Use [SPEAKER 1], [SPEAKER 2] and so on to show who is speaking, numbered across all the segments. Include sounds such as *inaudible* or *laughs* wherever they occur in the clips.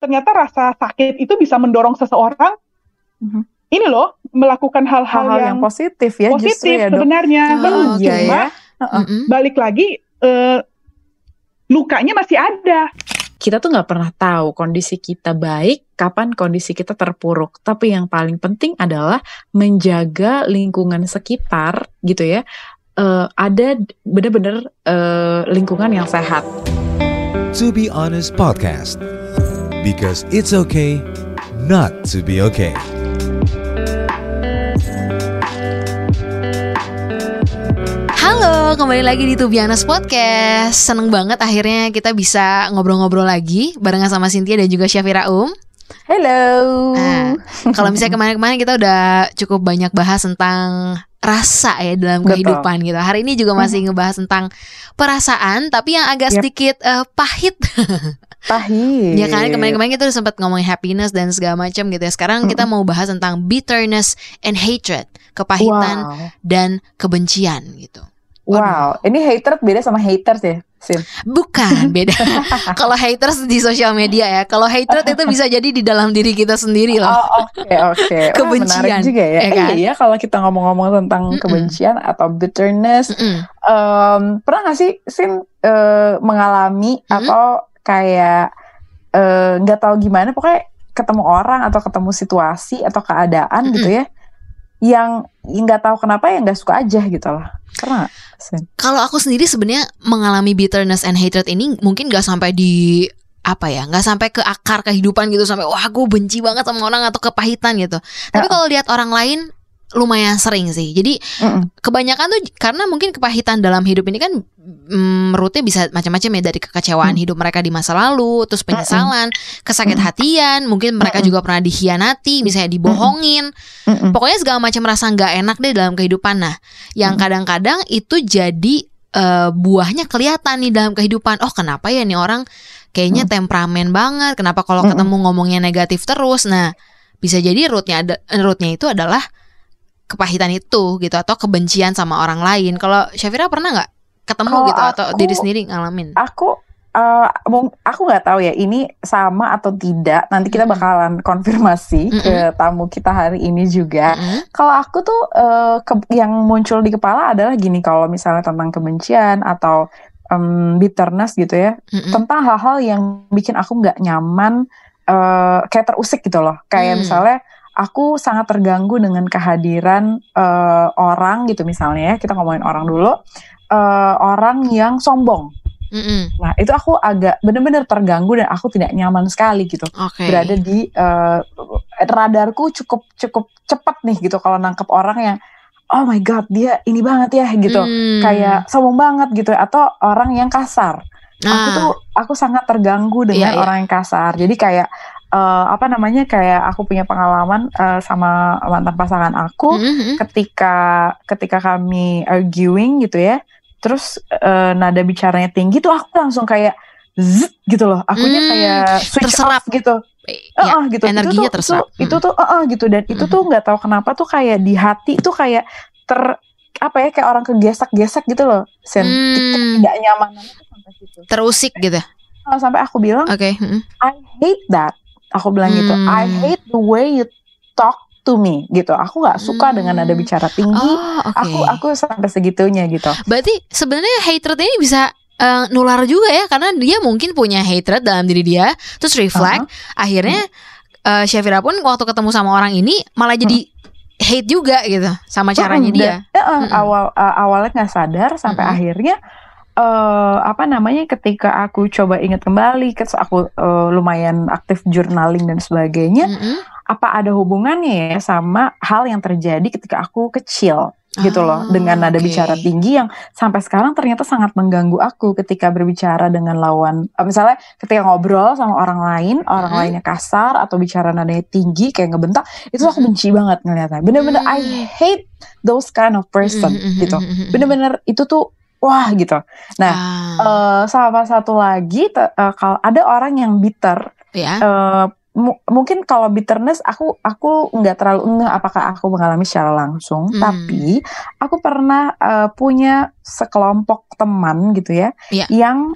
[SPEAKER 1] ternyata rasa sakit itu bisa mendorong seseorang
[SPEAKER 2] Mhm.
[SPEAKER 1] ini loh melakukan hal-hal yang,
[SPEAKER 2] yang, positif ya justru
[SPEAKER 1] positif
[SPEAKER 2] ya dok.
[SPEAKER 1] sebenarnya.
[SPEAKER 3] Oh,
[SPEAKER 1] Cuma
[SPEAKER 2] ya.
[SPEAKER 1] Balik lagi eh, lukanya masih ada.
[SPEAKER 2] Kita tuh nggak pernah tahu kondisi kita baik, kapan kondisi kita terpuruk. Tapi yang paling penting adalah menjaga lingkungan sekitar gitu ya. Eh, ada bener-bener eh, lingkungan yang sehat.
[SPEAKER 4] To Be Honest Podcast. Because it's okay not to be okay.
[SPEAKER 3] Halo, kembali lagi di Tubianas Podcast. Seneng banget akhirnya kita bisa ngobrol-ngobrol lagi barengan sama Cynthia dan juga Syafira Um.
[SPEAKER 2] Hello.
[SPEAKER 3] Nah, kalau misalnya kemarin-kemarin kita udah cukup banyak bahas tentang rasa ya dalam
[SPEAKER 2] Betul.
[SPEAKER 3] kehidupan gitu. Hari ini juga masih ngebahas tentang perasaan, tapi yang agak
[SPEAKER 2] Yap.
[SPEAKER 3] sedikit eh, pahit. *laughs*
[SPEAKER 2] Pahit.
[SPEAKER 3] ya kan kemarin-kemarin kita udah sempat ngomongin happiness dan segala macam gitu ya. Sekarang kita mau bahas tentang bitterness and hatred, kepahitan
[SPEAKER 2] Wow.
[SPEAKER 3] dan kebencian gitu.
[SPEAKER 2] Wow, ini hatred beda sama haters ya, Sin.
[SPEAKER 3] Bukan *laughs* beda. Kalau haters di sosial media ya. Kalau hatred itu bisa jadi di dalam diri kita sendiri loh.
[SPEAKER 2] Oh, oke oke. Wah,
[SPEAKER 3] Kebencian,
[SPEAKER 2] menarik juga ya.
[SPEAKER 3] ya kan?
[SPEAKER 2] Eh, iya kalau kita ngomong-ngomong tentang
[SPEAKER 3] Mm-mm.
[SPEAKER 2] kebencian atau bitterness,
[SPEAKER 3] Mm-mm.
[SPEAKER 2] em, pernah gak sih Sin eh, mengalami
[SPEAKER 3] Mm-mm.
[SPEAKER 2] atau kayak eh, nggak tahu gimana pokoknya ketemu orang atau ketemu situasi atau keadaan
[SPEAKER 3] Mm-mm.
[SPEAKER 2] gitu ya yang nggak tahu kenapa ya nggak suka aja gitu loh. Pernah nggak, Sin?
[SPEAKER 3] Kalau aku sendiri sebenarnya mengalami bitterness and hatred ini mungkin gak sampai di apa ya nggak sampai ke akar kehidupan gitu sampai wah gue benci banget sama orang atau kepahitan gitu tapi kalau lihat orang lain lumayan sering sih. Jadi
[SPEAKER 2] Mm-mm.
[SPEAKER 3] kebanyakan tuh karena mungkin kepahitan dalam hidup ini kan mm, rootnya bisa macam-macam ya dari kekecewaan
[SPEAKER 2] Hmm.
[SPEAKER 3] hidup mereka di masa lalu terus penyesalan kesakit hatian mungkin mereka
[SPEAKER 2] Mm-mm.
[SPEAKER 3] juga pernah dikhianati misalnya dibohongin.
[SPEAKER 2] Mm-mm.
[SPEAKER 3] pokoknya segala macam rasa nggak enak deh dalam kehidupan. Nah yang kadang-kadang itu jadi eh, buahnya kelihatan nih dalam kehidupan. Oh kenapa ya nih orang kayaknya temperamen banget? Kenapa kalau
[SPEAKER 2] Mm-mm.
[SPEAKER 3] ketemu ngomongnya negatif terus? Nah bisa jadi rootnya ada rootnya itu adalah kepahitan itu gitu atau kebencian sama orang lain. Kalau Syafira pernah nggak ketemu
[SPEAKER 2] Kalau
[SPEAKER 3] gitu atau
[SPEAKER 2] aku-
[SPEAKER 3] diri sendiri ngalamin?
[SPEAKER 2] Aku mung- aku nggak tahu ya ini sama atau tidak. Nanti kita bakalan konfirmasi ke tamu kita hari ini juga.
[SPEAKER 3] Mm-mm.
[SPEAKER 2] kalau aku tuh eh, ke- yang muncul di kepala adalah gini kalau misalnya tentang kebencian atau em, bitterness gitu ya
[SPEAKER 3] Mm-mm.
[SPEAKER 2] tentang hal-hal yang bikin aku nggak nyaman eh, kayak terusik gitu loh. Kayak
[SPEAKER 3] Hmm.
[SPEAKER 2] misalnya aku sangat terganggu dengan kehadiran eh, orang gitu misalnya ya kita ngomongin orang dulu eh, orang yang sombong
[SPEAKER 3] Mm-mm.
[SPEAKER 2] Nah, itu aku agak bener-bener terganggu dan aku tidak nyaman sekali gitu.
[SPEAKER 3] oke
[SPEAKER 2] Berada di eh, radarku cukup cukup cepat nih gitu kalau nangkep orang yang oh my god, dia ini banget ya gitu.
[SPEAKER 3] Hmm.
[SPEAKER 2] Kayak sombong banget gitu atau orang yang kasar. Aku
[SPEAKER 3] Nah,
[SPEAKER 2] tuh aku sangat terganggu dengan
[SPEAKER 3] Iya, iya.
[SPEAKER 2] orang yang kasar. Jadi kayak eh, apa namanya? kayak aku punya pengalaman eh, sama mantan pasangan aku
[SPEAKER 3] Mm-mm.
[SPEAKER 2] ketika ketika kami arguing gitu ya terus eh, nada bicaranya tinggi tuh aku langsung kayak zzz gitu loh akunya
[SPEAKER 3] Hmm,
[SPEAKER 2] kayak switch
[SPEAKER 3] terserap.
[SPEAKER 2] off gitu
[SPEAKER 3] ya,
[SPEAKER 2] Heeh, gitu
[SPEAKER 3] energinya
[SPEAKER 2] itu tuh,
[SPEAKER 3] terserap.
[SPEAKER 2] itu, itu tuh heeh, gitu dan itu tuh nggak tahu kenapa tuh kayak di hati tuh kayak ter apa ya kayak orang kegesek-gesek gitu loh sen
[SPEAKER 3] Hmm.
[SPEAKER 2] tidak nyaman tuh sampai situ
[SPEAKER 3] terusik gitu
[SPEAKER 2] sampai aku bilang
[SPEAKER 3] oke mm-mm.
[SPEAKER 2] I hate that aku bilang gitu
[SPEAKER 3] Hmm.
[SPEAKER 2] I hate the way you talk to me gitu aku nggak suka dengan nada
[SPEAKER 3] Hmm.
[SPEAKER 2] bicara tinggi
[SPEAKER 3] oh oke
[SPEAKER 2] aku aku sampai segitunya gitu
[SPEAKER 3] Berarti sebenarnya hatred ini bisa eh, nular juga ya karena dia mungkin punya hatred dalam diri dia, terus reflect, akhirnya eh, Syafira pun waktu ketemu sama orang ini malah jadi hate juga gitu sama caranya
[SPEAKER 2] Mm-mm,
[SPEAKER 3] dia.
[SPEAKER 2] dan- eh, eh,
[SPEAKER 3] Mm-mm.
[SPEAKER 2] awal eh, awalnya nggak sadar sampai
[SPEAKER 3] Mm-mm.
[SPEAKER 2] akhirnya eh apa namanya ketika aku coba ingat kembali terus aku eh, lumayan aktif journaling dan sebagainya
[SPEAKER 3] Mm-mm.
[SPEAKER 2] apa ada hubungannya ya sama hal yang terjadi ketika aku kecil gitu loh
[SPEAKER 3] Ah,
[SPEAKER 2] dengan nada
[SPEAKER 3] oke.
[SPEAKER 2] bicara tinggi yang sampai sekarang ternyata sangat mengganggu aku ketika berbicara dengan lawan eh, misalnya ketika ngobrol sama orang lain orang
[SPEAKER 3] Mm-mm.
[SPEAKER 2] lainnya kasar atau bicara nadanya tinggi kayak ngebentak itu aku benci banget ngeliatnya bener-bener I
[SPEAKER 3] Mm.
[SPEAKER 2] hate those kind of person
[SPEAKER 3] Mm-mm,
[SPEAKER 2] gitu
[SPEAKER 3] mm-mm, mm-mm.
[SPEAKER 2] bener-bener itu tuh wah gitu nah
[SPEAKER 3] Ah,
[SPEAKER 2] eh sama satu lagi te- eh, kalau ada orang yang bitter
[SPEAKER 3] ya.
[SPEAKER 2] eh, mu- mungkin kalau bitterness aku aku nggak terlalu ngeh apakah aku mengalami secara langsung
[SPEAKER 3] Hmm.
[SPEAKER 2] tapi aku pernah eh, punya sekelompok teman gitu ya
[SPEAKER 3] Iya.
[SPEAKER 2] yang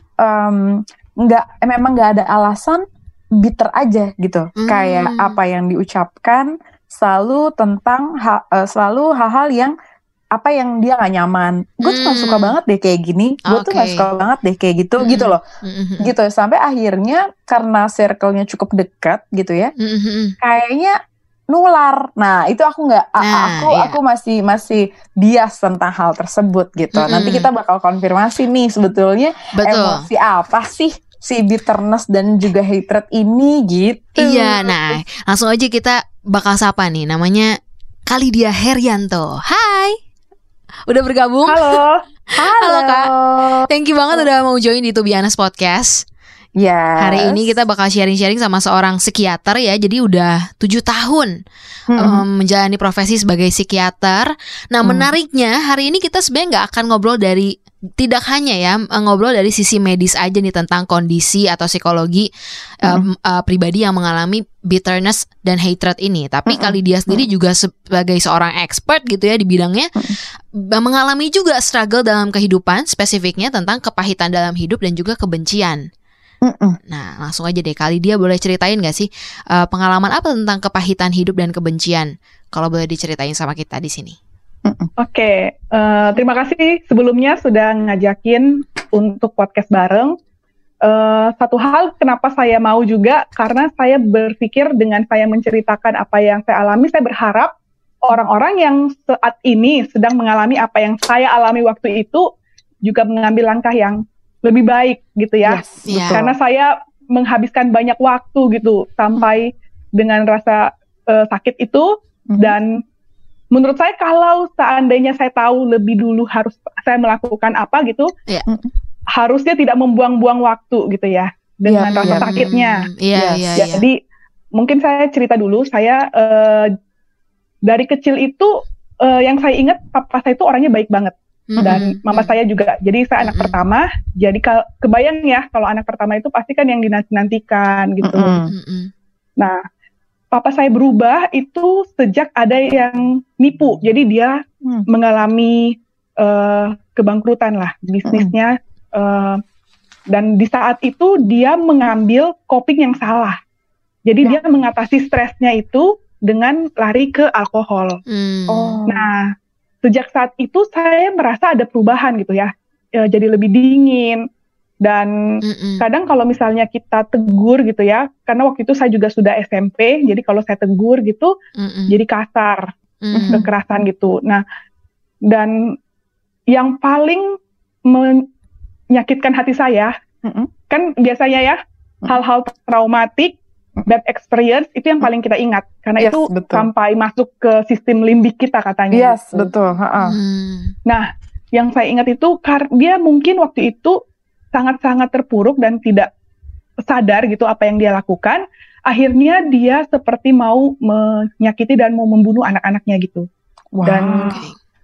[SPEAKER 2] nggak memang nggak ada alasan bitter aja gitu.
[SPEAKER 3] Hmm.
[SPEAKER 2] Kayak apa yang diucapkan selalu tentang ha- selalu hal-hal yang apa yang dia gak nyaman. Gue tuh gak
[SPEAKER 3] Hmm.
[SPEAKER 2] suka banget deh kayak gini. Gue tuh gak suka banget deh kayak gitu
[SPEAKER 3] Hmm.
[SPEAKER 2] gitu loh.
[SPEAKER 3] Mm-mm.
[SPEAKER 2] Gitu sampai akhirnya karena circle-nya cukup dekat gitu ya.
[SPEAKER 3] Mm-mm.
[SPEAKER 2] Kayaknya nular. Nah, itu aku nggak
[SPEAKER 3] Nah,
[SPEAKER 2] aku
[SPEAKER 3] iya.
[SPEAKER 2] aku masih masih bias tentang hal tersebut gitu. Nanti
[SPEAKER 3] Mm-mm.
[SPEAKER 2] kita bakal konfirmasi nih sebetulnya
[SPEAKER 3] Betul.
[SPEAKER 2] emosi apa sih si bitterness dan juga hatred ini gitu.
[SPEAKER 3] Iya, nah langsung aja kita bakal sapa nih namanya Kalidia Herianto. Hai. Udah bergabung?
[SPEAKER 1] Halo.
[SPEAKER 3] Halo, Kak. Thank you banget udah mau join di Honest Podcast.
[SPEAKER 2] Ya.
[SPEAKER 3] Hari ini kita bakal sharing-sharing sama seorang psikiater ya. Jadi udah tujuh tahun em, menjalani profesi sebagai psikiater. Nah,
[SPEAKER 2] Hmm.
[SPEAKER 3] menariknya hari ini kita sebenarnya nggak akan ngobrol dari tidak hanya ya eh, ngobrol dari sisi medis aja nih tentang kondisi atau psikologi em, eh, pribadi yang mengalami bitterness dan hatred ini. Tapi
[SPEAKER 2] Mm-mm.
[SPEAKER 3] kali dia sendiri juga sebagai seorang expert gitu ya di bidangnya eh, mengalami juga struggle dalam kehidupan spesifiknya tentang kepahitan dalam hidup dan juga kebencian.
[SPEAKER 2] Mm-mm.
[SPEAKER 3] Nah, langsung aja deh kali dia boleh ceritain gak sih eh, pengalaman apa tentang kepahitan hidup dan kebencian? Kalau boleh diceritain sama kita di sini.
[SPEAKER 1] Oke, eh, terima kasih sebelumnya sudah ngajakin untuk podcast bareng. Eh, satu hal kenapa saya mau juga karena saya berpikir dengan saya menceritakan apa yang saya alami, saya berharap orang-orang yang saat ini sedang mengalami apa yang saya alami waktu itu juga mengambil langkah yang lebih baik gitu ya.
[SPEAKER 2] Yes, betul.
[SPEAKER 1] Karena saya menghabiskan banyak waktu gitu sampai dengan rasa eh, sakit itu
[SPEAKER 2] Mhm.
[SPEAKER 1] dan menurut saya kalau seandainya saya tahu lebih dulu harus saya melakukan apa gitu,
[SPEAKER 3] Iya.
[SPEAKER 2] Mm-mm.
[SPEAKER 1] harusnya tidak membuang-buang waktu gitu ya dengan
[SPEAKER 2] Iya,
[SPEAKER 1] rasa
[SPEAKER 2] iya.
[SPEAKER 1] sakitnya.
[SPEAKER 3] Hmm, Iya,
[SPEAKER 2] Yes.
[SPEAKER 3] iya,
[SPEAKER 1] Ya,
[SPEAKER 3] iya.
[SPEAKER 1] Jadi mungkin saya cerita dulu, saya eh, dari kecil itu eh, yang saya ingat papa saya itu orangnya baik banget dan mama saya juga. Jadi saya anak
[SPEAKER 3] Mm-mm.
[SPEAKER 1] pertama, jadi kal- kebayang ya kalau anak pertama itu pasti kan yang dinanti-nantikan gitu.
[SPEAKER 2] Mm-mm.
[SPEAKER 1] Nah, papa saya berubah itu sejak ada yang nipu. Jadi dia
[SPEAKER 2] Hmm.
[SPEAKER 1] mengalami eh, kebangkrutan lah bisnisnya. eh, dan di saat itu dia mengambil coping yang salah. Jadi
[SPEAKER 2] Ya.
[SPEAKER 1] dia mengatasi stresnya itu dengan lari ke alkohol.
[SPEAKER 3] Mm.
[SPEAKER 2] Oh.
[SPEAKER 1] Nah, sejak saat itu saya merasa ada perubahan gitu ya. Eh, jadi lebih dingin dan
[SPEAKER 3] Mm-mm.
[SPEAKER 1] kadang kalau misalnya kita tegur gitu ya, karena waktu itu saya juga sudah SMP, jadi kalau saya tegur gitu,
[SPEAKER 3] Mm-mm.
[SPEAKER 1] jadi kasar,
[SPEAKER 3] Mm.
[SPEAKER 1] kekerasan gitu. Nah, dan yang paling menyakitkan hati saya,
[SPEAKER 2] Mm-mm.
[SPEAKER 1] kan biasanya ya
[SPEAKER 2] Mm.
[SPEAKER 1] hal-hal traumatik, bad experience itu yang paling kita ingat, karena
[SPEAKER 2] Yes,
[SPEAKER 1] itu
[SPEAKER 2] betul.
[SPEAKER 1] sampai masuk ke sistem limbik kita katanya.
[SPEAKER 2] Yes,
[SPEAKER 1] gitu.
[SPEAKER 2] betul. Ha-ha.
[SPEAKER 3] Mm.
[SPEAKER 1] Nah, yang saya ingat itu kar dia mungkin waktu itu sangat-sangat terpuruk dan tidak sadar gitu apa yang dia lakukan. Akhirnya dia seperti mau menyakiti dan mau membunuh anak-anaknya gitu.
[SPEAKER 2] Wow.
[SPEAKER 1] Dan-.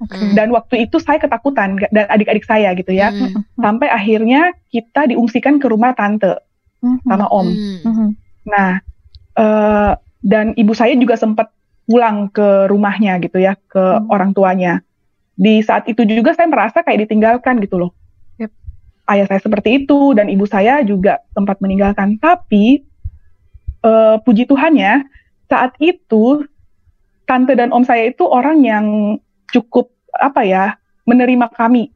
[SPEAKER 3] Mm.
[SPEAKER 1] Dan waktu itu saya ketakutan dan adik-adik saya gitu ya.
[SPEAKER 3] Mm.
[SPEAKER 1] Sampai akhirnya kita diungsikan ke rumah tante
[SPEAKER 2] Mhm.
[SPEAKER 1] sama om.
[SPEAKER 3] Mm.
[SPEAKER 1] Nah, eh, dan ibu saya juga sempat pulang ke rumahnya gitu ya, ke
[SPEAKER 2] Hmm.
[SPEAKER 1] orang tuanya. Di saat itu juga saya merasa kayak ditinggalkan gitu loh. Ayah saya seperti itu dan ibu saya juga sempat meninggalkan. Tapi eh, puji Tuhannya saat itu tante dan om saya itu orang yang cukup apa ya menerima kami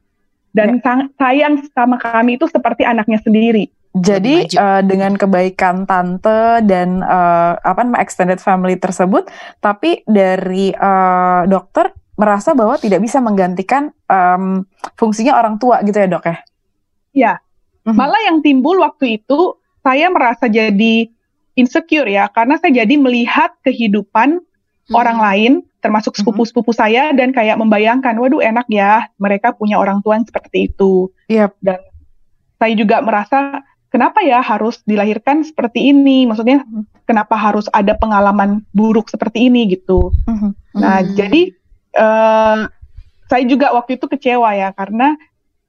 [SPEAKER 1] dan sang- sayang sama kami itu seperti anaknya sendiri.
[SPEAKER 2] Jadi eh, dengan kebaikan tante dan eh, apa namanya extended family tersebut, tapi dari eh, dokter merasa bahwa tidak bisa menggantikan em, fungsinya orang tua gitu ya dok ya?
[SPEAKER 1] Ya,
[SPEAKER 2] Mhm.
[SPEAKER 1] Malah yang timbul waktu itu saya merasa jadi insecure ya karena saya jadi melihat kehidupan
[SPEAKER 3] Mm.
[SPEAKER 1] orang lain termasuk
[SPEAKER 2] Mhm.
[SPEAKER 1] sepupu-sepupu saya dan kayak membayangkan waduh enak ya mereka punya orang tua yang seperti itu.
[SPEAKER 2] Yep.
[SPEAKER 1] Dan saya juga merasa kenapa ya harus dilahirkan seperti ini? Maksudnya
[SPEAKER 2] Mhm.
[SPEAKER 1] kenapa harus ada pengalaman buruk seperti ini gitu.
[SPEAKER 2] Mhm.
[SPEAKER 1] Nah,
[SPEAKER 3] Hmm.
[SPEAKER 1] jadi eh, saya juga waktu itu kecewa ya karena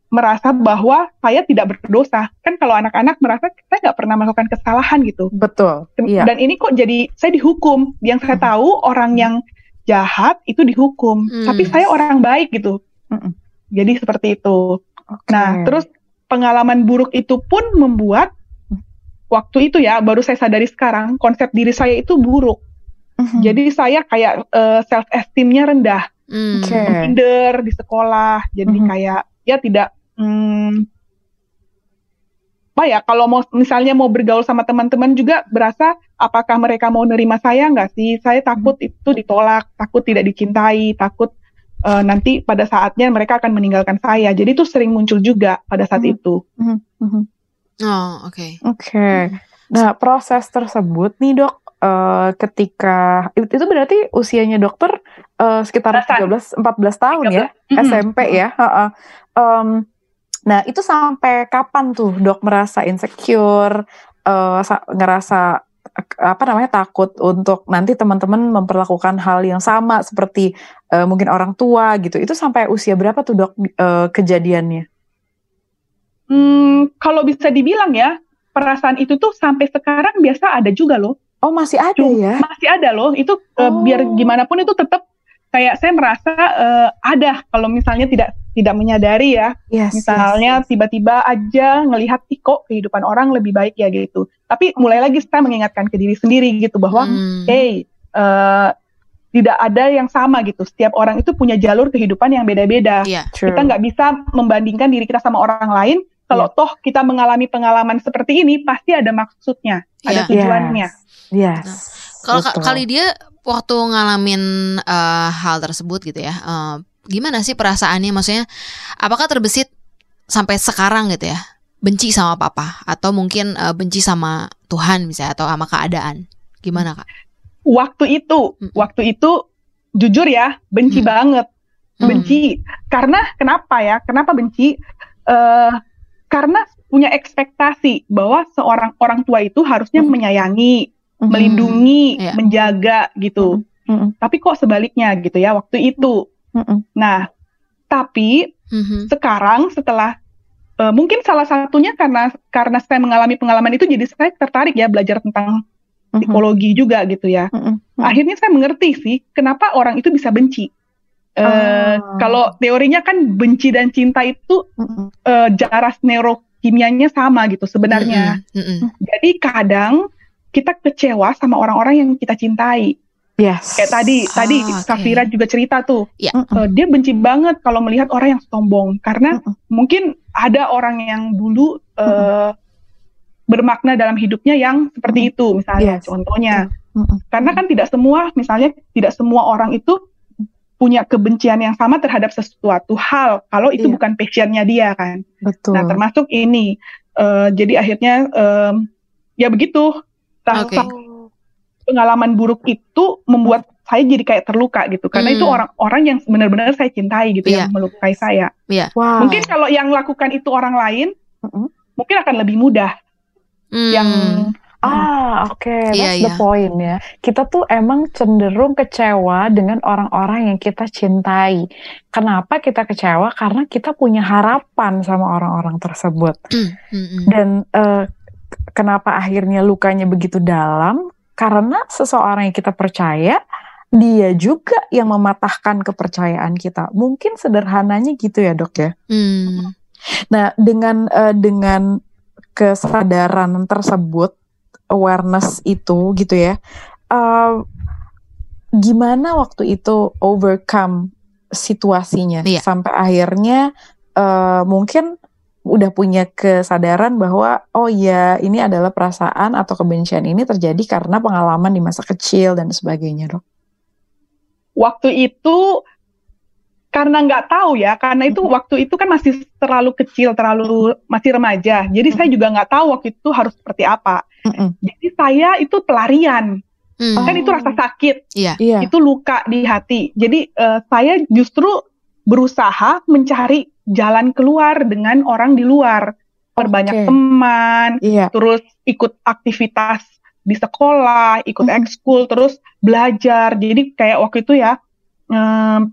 [SPEAKER 1] merasa bahwa saya tidak berdosa. Kan kalau anak-anak merasa saya nggak pernah melakukan kesalahan gitu.
[SPEAKER 2] Betul.
[SPEAKER 1] Dan-
[SPEAKER 2] Iya.
[SPEAKER 1] Dan ini kok jadi saya dihukum. Yang saya tahu orang yang jahat itu dihukum,
[SPEAKER 3] Hmm.
[SPEAKER 1] tapi saya orang baik gitu.
[SPEAKER 2] Mhm.
[SPEAKER 1] Jadi seperti itu.
[SPEAKER 2] Oke.
[SPEAKER 1] Nah, terus pengalaman buruk itu pun membuat waktu itu ya baru saya sadari sekarang konsep diri saya itu buruk.
[SPEAKER 2] Mhm.
[SPEAKER 1] Jadi saya kayak self esteemnya rendah,
[SPEAKER 3] Hmm.
[SPEAKER 2] Oke.
[SPEAKER 1] minder di sekolah. Jadi
[SPEAKER 2] Mhm.
[SPEAKER 1] kayak ya tidak hmm, apa ya kalau mau misalnya mau bergaul sama teman-teman juga berasa apakah mereka mau nerima saya nggak sih? Saya takut itu ditolak, takut tidak dicintai, takut eh, nanti pada saatnya mereka akan meninggalkan saya. Jadi itu sering muncul juga pada saat
[SPEAKER 2] Mhm.
[SPEAKER 1] itu.
[SPEAKER 2] Mhm. Mhm.
[SPEAKER 3] Oh, oke.
[SPEAKER 2] Oke. Nah, proses tersebut nih, Dok, eh, ketika itu itu berarti usianya dokter eh, sekitar
[SPEAKER 1] Belasan.
[SPEAKER 2] 13 14 tahun ya,
[SPEAKER 1] Mhm.
[SPEAKER 2] SMP ya. Heeh. Em, nah, itu sampai kapan tuh, Dok, merasa insecure, sa- ngerasa apa namanya takut untuk nanti teman-teman memperlakukan hal yang sama seperti eh, mungkin orang tua gitu. Itu sampai usia berapa tuh, Dok, eh, kejadiannya?
[SPEAKER 1] Hmm, kalau bisa dibilang ya perasaan itu tuh sampai sekarang biasa ada juga loh.
[SPEAKER 2] Oh, masih ada
[SPEAKER 1] Cuma-
[SPEAKER 2] ya?
[SPEAKER 1] masih ada loh itu
[SPEAKER 2] Oh.
[SPEAKER 1] biar gimana pun itu tetap kayak saya merasa eh, ada kalau misalnya tidak tidak menyadari ya
[SPEAKER 2] Yes,
[SPEAKER 1] misalnya
[SPEAKER 2] yes, yes.
[SPEAKER 1] tiba-tiba aja ngelihat "Ih, kok kehidupan orang lebih baik ya gitu tapi mulai lagi saya mengingatkan ke diri sendiri gitu bahwa
[SPEAKER 3] Hmm.
[SPEAKER 1] hey eh, tidak ada yang sama gitu setiap orang itu punya jalur kehidupan yang beda-beda
[SPEAKER 3] Iya.
[SPEAKER 2] True.
[SPEAKER 1] kita nggak bisa membandingkan diri kita sama orang lain kalau
[SPEAKER 2] Iya.
[SPEAKER 1] toh kita mengalami pengalaman seperti ini pasti ada maksudnya ada
[SPEAKER 3] Iya.
[SPEAKER 1] tujuannya
[SPEAKER 2] Yes.
[SPEAKER 3] Kalau ka-
[SPEAKER 2] betul.
[SPEAKER 3] kali dia waktu ngalamin eh, hal tersebut gitu ya, eh, gimana sih perasaannya? Maksudnya, apakah terbesit sampai sekarang gitu ya, benci sama papa atau mungkin eh, benci sama Tuhan misalnya atau sama keadaan? Gimana kak?
[SPEAKER 1] waktu itu
[SPEAKER 3] Mm-mm.
[SPEAKER 1] waktu itu jujur ya benci
[SPEAKER 3] Hmm.
[SPEAKER 1] banget
[SPEAKER 3] Hmm.
[SPEAKER 1] benci karena kenapa ya kenapa benci Eh karena punya ekspektasi bahwa seorang orang tua itu harusnya
[SPEAKER 2] Hmm.
[SPEAKER 1] menyayangi
[SPEAKER 2] Mhm.
[SPEAKER 1] melindungi
[SPEAKER 3] Iya.
[SPEAKER 1] menjaga gitu
[SPEAKER 2] Mhm.
[SPEAKER 1] tapi kok sebaliknya gitu ya waktu itu Nah tapi
[SPEAKER 3] Mhm.
[SPEAKER 1] sekarang setelah eh, mungkin salah satunya karena karena saya mengalami pengalaman itu jadi saya tertarik ya belajar tentang
[SPEAKER 2] Mhm.
[SPEAKER 1] psikologi juga gitu ya
[SPEAKER 2] Mhm. Mhm.
[SPEAKER 1] akhirnya saya mengerti sih kenapa orang itu bisa benci. Eh,
[SPEAKER 2] Ah.
[SPEAKER 1] Kalau teorinya kan benci dan cinta itu
[SPEAKER 2] Mhm.
[SPEAKER 1] eh, jaras neurokimianya sama gitu sebenarnya.
[SPEAKER 3] Mm-mm. Mm-mm.
[SPEAKER 1] Jadi kadang kita kecewa sama orang-orang yang kita cintai.
[SPEAKER 2] Yes.
[SPEAKER 1] Kayak tadi,
[SPEAKER 3] Ah,
[SPEAKER 1] tadi
[SPEAKER 3] oke.
[SPEAKER 1] Safira juga cerita tuh,
[SPEAKER 2] Mhm.
[SPEAKER 1] eh, dia benci banget kalau melihat orang yang sombong karena
[SPEAKER 2] Mhm.
[SPEAKER 1] mungkin ada orang yang dulu eh, bermakna dalam hidupnya yang seperti itu, misalnya
[SPEAKER 2] Yes.
[SPEAKER 1] contohnya.
[SPEAKER 2] Mhm.
[SPEAKER 1] Karena kan tidak semua, misalnya tidak semua orang itu punya kebencian yang sama terhadap sesuatu hal kalau itu
[SPEAKER 2] Iya.
[SPEAKER 1] bukan passionnya dia kan.
[SPEAKER 2] Betul.
[SPEAKER 1] Nah termasuk ini, Eh, jadi akhirnya em, ya begitu. Sa- Pengalaman buruk itu membuat saya jadi kayak terluka gitu, karena
[SPEAKER 3] Hmm.
[SPEAKER 1] itu orang-orang yang benar-benar saya cintai gitu
[SPEAKER 3] Iya.
[SPEAKER 1] yang melukai saya.
[SPEAKER 2] Wow.
[SPEAKER 1] Mungkin kalau yang lakukan itu orang lain, mungkin akan lebih mudah.
[SPEAKER 3] Hmm.
[SPEAKER 1] Yang
[SPEAKER 2] Ah, oke,
[SPEAKER 3] Iya,
[SPEAKER 2] that's the
[SPEAKER 3] iya.
[SPEAKER 2] point ya. Kita tuh emang cenderung kecewa dengan orang-orang yang kita cintai. Kenapa kita kecewa? Karena kita punya harapan sama orang-orang tersebut.
[SPEAKER 3] Mm, mm-mm.
[SPEAKER 2] Dan eh, kenapa akhirnya lukanya begitu dalam? Karena seseorang yang kita percaya, dia juga yang mematahkan kepercayaan kita. Mungkin sederhananya gitu ya, Dok ya.
[SPEAKER 3] Hmm.
[SPEAKER 2] Nah, dengan eh, dengan kesadaran tersebut, awareness itu gitu ya, eh, gimana waktu itu overcome situasinya
[SPEAKER 3] Iya.
[SPEAKER 2] sampai akhirnya eh, mungkin udah punya kesadaran bahwa oh ya ini adalah perasaan atau kebencian ini terjadi karena pengalaman di masa kecil dan sebagainya, dok.
[SPEAKER 1] waktu itu karena nggak tahu ya, karena itu
[SPEAKER 2] Mhm.
[SPEAKER 1] waktu itu kan masih terlalu kecil, terlalu masih remaja. Jadi saya juga nggak tahu waktu itu harus seperti apa.
[SPEAKER 2] Mm-mm.
[SPEAKER 1] Jadi saya itu pelarian,
[SPEAKER 3] Hmm.
[SPEAKER 1] kan itu rasa sakit,
[SPEAKER 3] Iya.
[SPEAKER 2] Iya.
[SPEAKER 1] itu luka di hati. Jadi eh, saya justru berusaha mencari jalan keluar dengan orang di luar, perbanyak
[SPEAKER 2] Oke.
[SPEAKER 1] teman,
[SPEAKER 2] Iya.
[SPEAKER 1] terus ikut aktivitas di sekolah, ikut
[SPEAKER 2] Mhm.
[SPEAKER 1] ekskul, terus belajar. Jadi kayak waktu itu ya, em,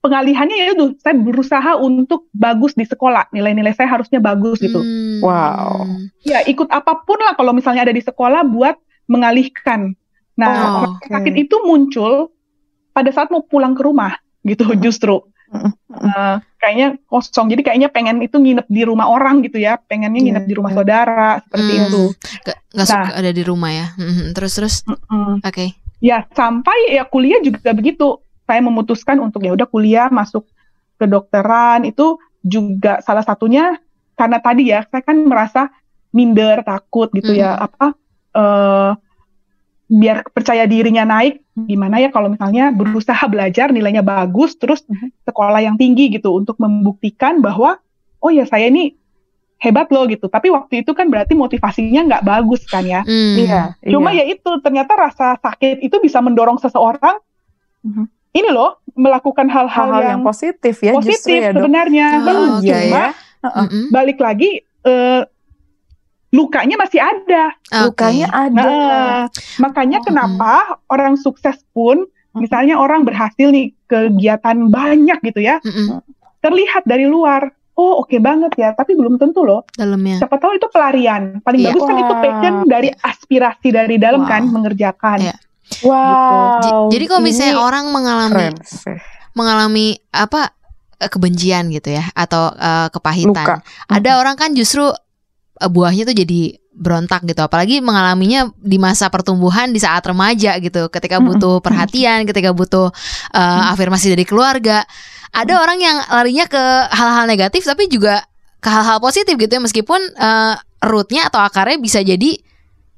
[SPEAKER 1] pengalihannya ya itu saya berusaha untuk bagus di sekolah, nilai-nilai saya harusnya bagus gitu.
[SPEAKER 3] Hmm.
[SPEAKER 2] Wow.
[SPEAKER 1] Ya ikut apa pun lah kalau misalnya ada di sekolah buat mengalihkan. Nah,
[SPEAKER 3] Oh,
[SPEAKER 1] rasa sakit itu muncul pada saat mau pulang ke rumah gitu
[SPEAKER 2] Mhm.
[SPEAKER 1] justru.
[SPEAKER 2] Mhm.
[SPEAKER 1] Eh, kayaknya kosong. Jadi kayaknya pengen itu nginep di rumah orang gitu ya, pengennya nginep di rumah
[SPEAKER 2] iya.
[SPEAKER 1] saudara seperti
[SPEAKER 3] Hmm.
[SPEAKER 1] itu.
[SPEAKER 3] Gak, gak
[SPEAKER 1] Nah.
[SPEAKER 3] suka ada di rumah ya. Mhm, Terus terus,
[SPEAKER 1] Mm-mm.
[SPEAKER 3] oke.
[SPEAKER 1] Ya sampai ya kuliah juga begitu. Saya memutuskan untuk ya udah kuliah masuk kedokteran itu juga salah satunya karena tadi ya saya kan merasa minder takut gitu ya
[SPEAKER 3] Mhm.
[SPEAKER 1] apa eh biar percaya dirinya naik gimana ya kalau misalnya berusaha belajar nilainya bagus terus
[SPEAKER 2] Mhm.
[SPEAKER 1] sekolah yang tinggi gitu untuk membuktikan bahwa oh ya saya ini hebat loh gitu tapi waktu itu kan berarti motivasinya nggak bagus kan ya
[SPEAKER 3] Hmm.
[SPEAKER 2] Iya,
[SPEAKER 1] Cuma
[SPEAKER 2] iya.
[SPEAKER 1] ya itu ternyata rasa sakit itu bisa mendorong seseorang
[SPEAKER 2] Mhm.
[SPEAKER 1] ini loh melakukan hal-hal yang,
[SPEAKER 2] yang positif ya justru
[SPEAKER 1] positif
[SPEAKER 2] ya dok.
[SPEAKER 1] sebenarnya.
[SPEAKER 3] Oh.
[SPEAKER 2] Iya
[SPEAKER 1] Cuma
[SPEAKER 2] ya. Heeh.
[SPEAKER 3] Mm-mm.
[SPEAKER 1] balik lagi eh, lukanya masih ada.
[SPEAKER 3] Oke.
[SPEAKER 2] Lukanya ada.
[SPEAKER 1] Nah, makanya
[SPEAKER 3] Oh,
[SPEAKER 1] kenapa orang sukses pun misalnya orang berhasil nih kegiatan banyak gitu ya,
[SPEAKER 3] Mm-mm.
[SPEAKER 1] terlihat dari luar. Oh oke banget ya, tapi belum tentu loh.
[SPEAKER 3] Dalamnya.
[SPEAKER 1] Siapa tahu itu pelarian. Paling
[SPEAKER 3] Iya.
[SPEAKER 1] bagus kan itu
[SPEAKER 2] Wah.
[SPEAKER 1] passion dari aspirasi dari dalam
[SPEAKER 3] Wow.
[SPEAKER 1] kan mengerjakan.
[SPEAKER 3] Iya.
[SPEAKER 2] Wow.
[SPEAKER 3] J- Jadi kalau misalnya
[SPEAKER 2] ini
[SPEAKER 3] orang mengalami
[SPEAKER 2] keren
[SPEAKER 3] mengalami apa kebencian gitu ya atau eh, kepahitan.
[SPEAKER 2] Luka.
[SPEAKER 3] Ada orang kan justru buahnya tuh jadi berontak gitu. Apalagi mengalaminya di masa pertumbuhan di saat remaja gitu, ketika butuh perhatian, ketika butuh eh, afirmasi dari keluarga. Ada orang yang larinya ke hal-hal negatif tapi juga ke hal-hal positif gitu ya meskipun eh, rootnya atau akarnya bisa jadi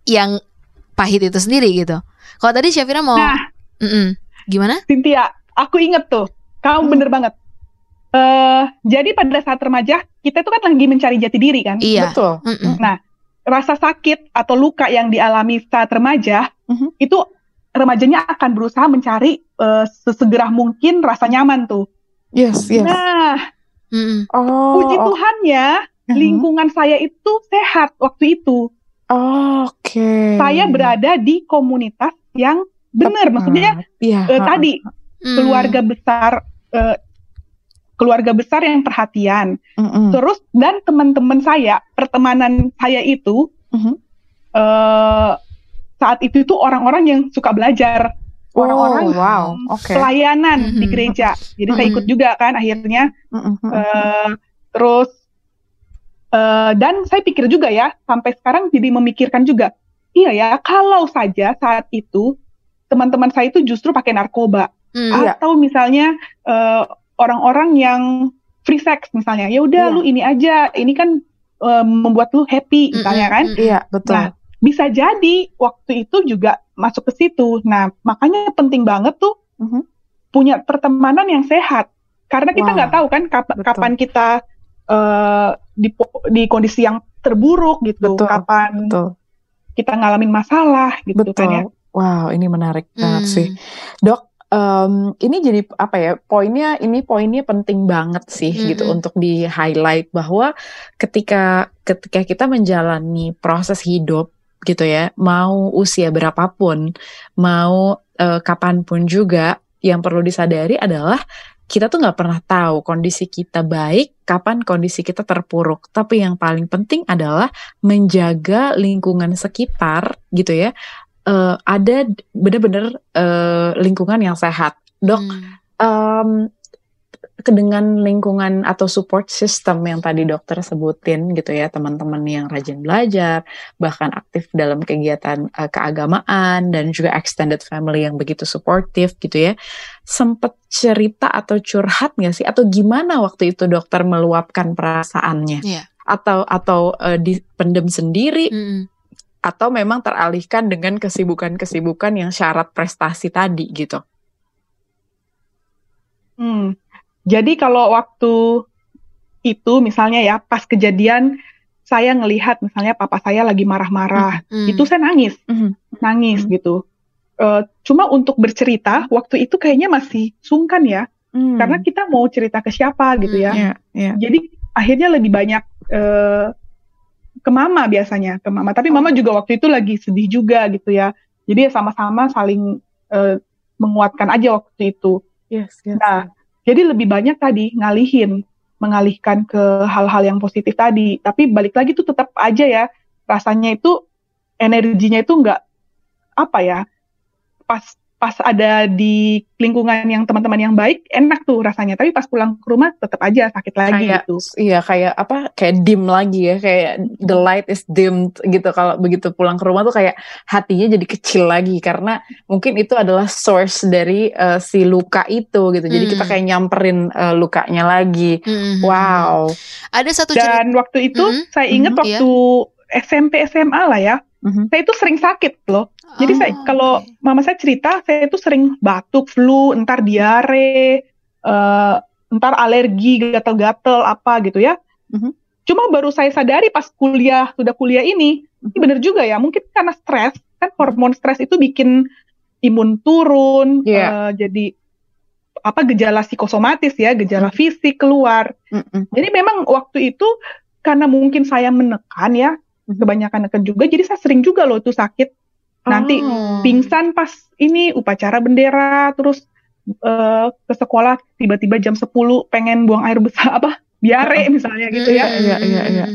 [SPEAKER 3] yang pahit itu sendiri gitu. Kalau tadi Syafira mau
[SPEAKER 1] Nah.
[SPEAKER 3] Gimana?
[SPEAKER 1] Cynthia, aku inget tuh, kamu
[SPEAKER 2] Hmm.
[SPEAKER 1] bener banget. Eh jadi pada saat remaja kita tuh kan lagi mencari jati diri kan.
[SPEAKER 3] Iya.
[SPEAKER 2] Betul.
[SPEAKER 3] Mm-mm.
[SPEAKER 1] Rasa sakit atau luka yang dialami saat remaja
[SPEAKER 2] Mhm.
[SPEAKER 1] itu remajanya akan berusaha mencari eh, sesegera mungkin rasa nyaman tuh.
[SPEAKER 2] Yes, yes.
[SPEAKER 1] Nah,
[SPEAKER 3] Mm-mm.
[SPEAKER 2] Oh.
[SPEAKER 1] puji
[SPEAKER 2] oh.
[SPEAKER 1] Tuhannya
[SPEAKER 2] Mhm.
[SPEAKER 1] lingkungan saya itu sehat waktu itu.
[SPEAKER 2] Oh, Oke.
[SPEAKER 1] Saya berada di komunitas yang benar, maksudnya
[SPEAKER 2] Iya.
[SPEAKER 1] eh,
[SPEAKER 2] ha,
[SPEAKER 1] tadi
[SPEAKER 3] Mm.
[SPEAKER 1] keluarga besar eh, keluarga besar yang perhatian.
[SPEAKER 2] mm-mm.
[SPEAKER 1] Terus dan teman-teman saya, pertemanan saya itu
[SPEAKER 2] Mhm.
[SPEAKER 1] eh saat itu tuh orang-orang yang suka belajar, orang-orang
[SPEAKER 2] Oh, wow. Oke.
[SPEAKER 1] pelayanan di
[SPEAKER 3] Mhm.
[SPEAKER 1] gereja. Jadi saya ikut juga kan akhirnya.
[SPEAKER 2] Mm-mm.
[SPEAKER 1] eh terus eh dan saya pikir juga ya sampai sekarang jadi memikirkan juga, iya ya kalau saja saat itu teman-teman saya itu justru pakai narkoba
[SPEAKER 3] Mm.
[SPEAKER 2] Iya.
[SPEAKER 1] atau misalnya orang-orang yang free sex misalnya ya udah
[SPEAKER 2] Iya.
[SPEAKER 1] lu ini aja ini kan eh, membuat lu happy misalnya kan.
[SPEAKER 2] Iya, betul.
[SPEAKER 1] Nah, bisa jadi waktu itu juga masuk ke situ nah makanya penting banget tuh
[SPEAKER 2] Mhm.
[SPEAKER 1] punya pertemanan yang sehat karena kita nggak tahu kan kap-
[SPEAKER 2] betul.
[SPEAKER 1] kapan kita eh, di di kondisi yang terburuk gitu
[SPEAKER 2] Betul,
[SPEAKER 1] kapan
[SPEAKER 2] betul.
[SPEAKER 1] kita ngalamin masalah gitu
[SPEAKER 2] Betul.
[SPEAKER 1] kan ya
[SPEAKER 2] Wow, ini menarik banget
[SPEAKER 3] Mm.
[SPEAKER 2] sih. Dok, em, ini jadi apa ya? Poinnya ini poinnya penting banget sih gitu
[SPEAKER 3] Mm-mm.
[SPEAKER 2] untuk di highlight bahwa ketika ketika kita menjalani proses hidup gitu ya, mau usia berapapun, mau eh, kapan pun juga, yang perlu disadari adalah kita tuh nggak pernah tahu kondisi kita baik, kapan kondisi kita terpuruk. Tapi yang paling penting adalah menjaga lingkungan sekitar gitu ya eh, ada benar-benar eh, lingkungan yang sehat. Dok,
[SPEAKER 3] Mm.
[SPEAKER 2] em, ke- dengan lingkungan atau support system yang tadi dokter sebutin gitu ya, teman-teman yang rajin belajar, bahkan aktif dalam kegiatan eh, keagamaan dan juga extended family yang begitu suportif gitu ya. Sempet cerita atau curhat nggak sih? Atau gimana waktu itu dokter meluapkan perasaannya?
[SPEAKER 3] Iya.
[SPEAKER 2] Atau atau eh, dipendem sendiri
[SPEAKER 3] Mm-mm.
[SPEAKER 2] Atau memang teralihkan dengan kesibukan-kesibukan yang syarat prestasi tadi gitu.
[SPEAKER 1] Hmm. Jadi kalau waktu itu misalnya ya pas kejadian saya ngelihat misalnya papa saya lagi marah-marah,
[SPEAKER 3] Mm.
[SPEAKER 1] itu saya nangis,
[SPEAKER 2] Mhm.
[SPEAKER 1] nangis
[SPEAKER 2] Mhm.
[SPEAKER 1] gitu. Eh, cuma untuk bercerita waktu itu kayaknya masih sungkan ya, karena kita mau cerita ke siapa gitu ya.
[SPEAKER 2] Iya, iya.
[SPEAKER 1] Jadi akhirnya lebih banyak eh, ke mama biasanya, ke mama. Tapi mama juga waktu itu lagi sedih juga gitu ya. Jadi ya sama-sama saling eh, menguatkan aja waktu itu.
[SPEAKER 2] Yes, yes.
[SPEAKER 1] Nah, jadi lebih banyak tadi ngalihin, mengalihkan ke hal-hal yang positif tadi. Tapi balik lagi tuh tetap aja ya, rasanya itu energinya itu nggak apa ya, pas pas ada di lingkungan yang teman-teman yang baik enak tuh rasanya. Tapi pas pulang ke rumah tetap aja sakit lagi
[SPEAKER 2] kayak
[SPEAKER 1] gitu.
[SPEAKER 2] iya kayak apa kayak dim lagi ya. Kayak the light is dimmed gitu. Kalau begitu pulang ke rumah tuh kayak hatinya jadi kecil lagi. Karena mungkin itu adalah source dari uh, si luka itu gitu. Jadi kita
[SPEAKER 3] Hmm.
[SPEAKER 2] kayak nyamperin uh, lukanya lagi.
[SPEAKER 3] Mhm.
[SPEAKER 2] wow.
[SPEAKER 3] Ada satu cerita.
[SPEAKER 1] dan waktu itu
[SPEAKER 3] Mhm,
[SPEAKER 1] saya ingat
[SPEAKER 2] mhm,
[SPEAKER 1] waktu SMP SMA lah ya
[SPEAKER 2] Mhm.
[SPEAKER 1] saya itu sering sakit loh Jadi
[SPEAKER 3] Oh,
[SPEAKER 1] saya kalau
[SPEAKER 3] oke.
[SPEAKER 1] mama saya cerita, saya itu sering batuk, flu, entar diare, eh, entar alergi, gatal-gatal apa gitu ya.
[SPEAKER 2] Mhm.
[SPEAKER 1] Cuma baru saya sadari pas kuliah, sudah kuliah ini, ini bener juga ya. Mungkin karena stres, kan hormon stres itu bikin imun turun,
[SPEAKER 2] Iya.
[SPEAKER 1] eh, jadi apa gejala psikosomatis ya, gejala fisik keluar.
[SPEAKER 2] Mm-mm.
[SPEAKER 1] Jadi memang waktu itu karena mungkin saya menekan ya. Kebanyakan nekan juga, jadi saya sering juga loh tuh sakit Nanti
[SPEAKER 3] Oh.
[SPEAKER 1] pingsan pas ini upacara bendera terus eh, ke sekolah tiba-tiba jam 10 pengen buang air besar *laughs* apa diare misalnya gitu ya.
[SPEAKER 2] Iya, iya, iya.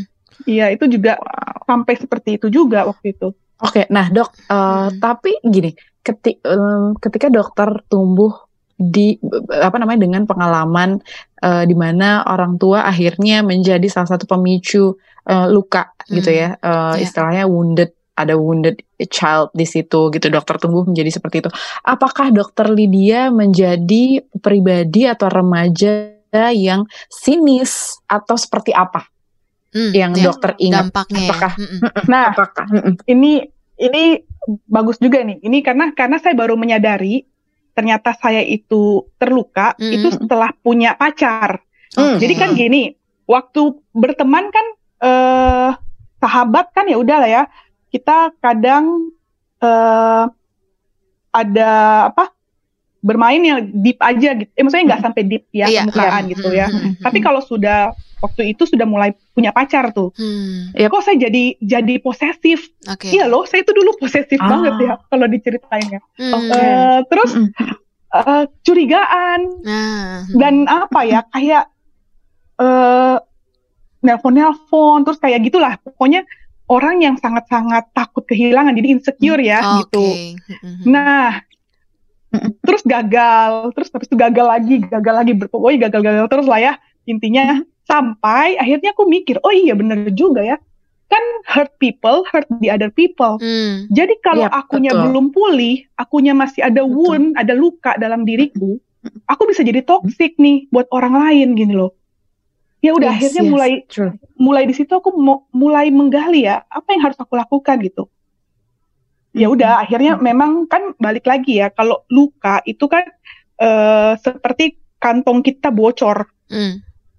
[SPEAKER 1] Iya, itu juga sampai seperti itu juga waktu itu.
[SPEAKER 2] Oke, nah dok, eh,
[SPEAKER 3] Hmm.
[SPEAKER 2] tapi gini, keti- em, ketika dokter tumbuh di apa namanya dengan pengalaman eh, di mana orang tua akhirnya menjadi salah satu pemicu eh, luka gitu
[SPEAKER 3] Hmm.
[SPEAKER 2] ya, Eh,
[SPEAKER 3] Iya.
[SPEAKER 2] istilahnya wounded, ada wounded child di situ gitu, dokter tumbuh menjadi seperti itu. Apakah dokter Lydia menjadi pribadi atau remaja yang sinis atau seperti apa
[SPEAKER 3] Hmm,
[SPEAKER 2] yang
[SPEAKER 3] ya,
[SPEAKER 2] dokter ingat?
[SPEAKER 3] dampaknya ya.
[SPEAKER 2] Apakah?
[SPEAKER 3] Mm-mm.
[SPEAKER 1] Nah,
[SPEAKER 2] Apakah?
[SPEAKER 1] Ini ini bagus juga nih. Ini karena karena saya baru menyadari ternyata saya itu terluka
[SPEAKER 3] Mm.
[SPEAKER 1] itu setelah punya pacar.
[SPEAKER 2] Hmm.
[SPEAKER 1] Jadi kan gini, waktu berteman kan eh sahabat kan ya udah lah ya. Kita kadang eh ada apa? bermain yang deep aja gitu. Eh maksudnya nggak sampai deep ya
[SPEAKER 3] Iya.
[SPEAKER 1] permukaan
[SPEAKER 3] Iya.
[SPEAKER 1] gitu ya.
[SPEAKER 3] Mm, mm, mm,
[SPEAKER 1] Tapi kalau sudah waktu itu sudah mulai punya pacar tuh.
[SPEAKER 3] Hmm,
[SPEAKER 2] Yap.
[SPEAKER 1] Kok saya jadi jadi posesif?
[SPEAKER 3] Oke.
[SPEAKER 1] Iya loh, saya itu dulu posesif
[SPEAKER 2] Ah.
[SPEAKER 1] banget ya kalau diceritain ya.
[SPEAKER 3] Hmm,
[SPEAKER 2] Oke.
[SPEAKER 1] Eh, terus
[SPEAKER 2] Mm-mm.
[SPEAKER 1] eh, curigaan
[SPEAKER 3] Nah.
[SPEAKER 1] dan apa ya kayak eh nelpon-nelpon terus kayak gitulah pokoknya orang yang sangat-sangat takut kehilangan jadi insecure ya
[SPEAKER 3] Oke.
[SPEAKER 1] gitu.
[SPEAKER 3] Mm-mm.
[SPEAKER 1] Nah, terus gagal, terus habis itu gagal lagi, gagal lagi, pokoknya gagal-gagal terus lah ya intinya sampai akhirnya aku mikir, oh iya bener juga ya, kan hurt people, hurt the other people.
[SPEAKER 3] Hmm,
[SPEAKER 1] Jadi kalau
[SPEAKER 2] Yap,
[SPEAKER 1] akunya
[SPEAKER 2] betul.
[SPEAKER 1] belum pulih, akunya masih ada
[SPEAKER 2] Betul.
[SPEAKER 1] wound, ada luka dalam diriku, aku bisa jadi toxic nih buat orang lain gini loh. Ya udah
[SPEAKER 2] Yes,
[SPEAKER 1] akhirnya
[SPEAKER 2] yes,
[SPEAKER 1] mulai
[SPEAKER 2] true.
[SPEAKER 1] mulai di situ aku mulai menggali ya apa yang harus aku lakukan gitu. Ya udah akhirnya memang kan balik lagi ya kalau luka itu kan eh, seperti kantong kita bocor,
[SPEAKER 3] hmm,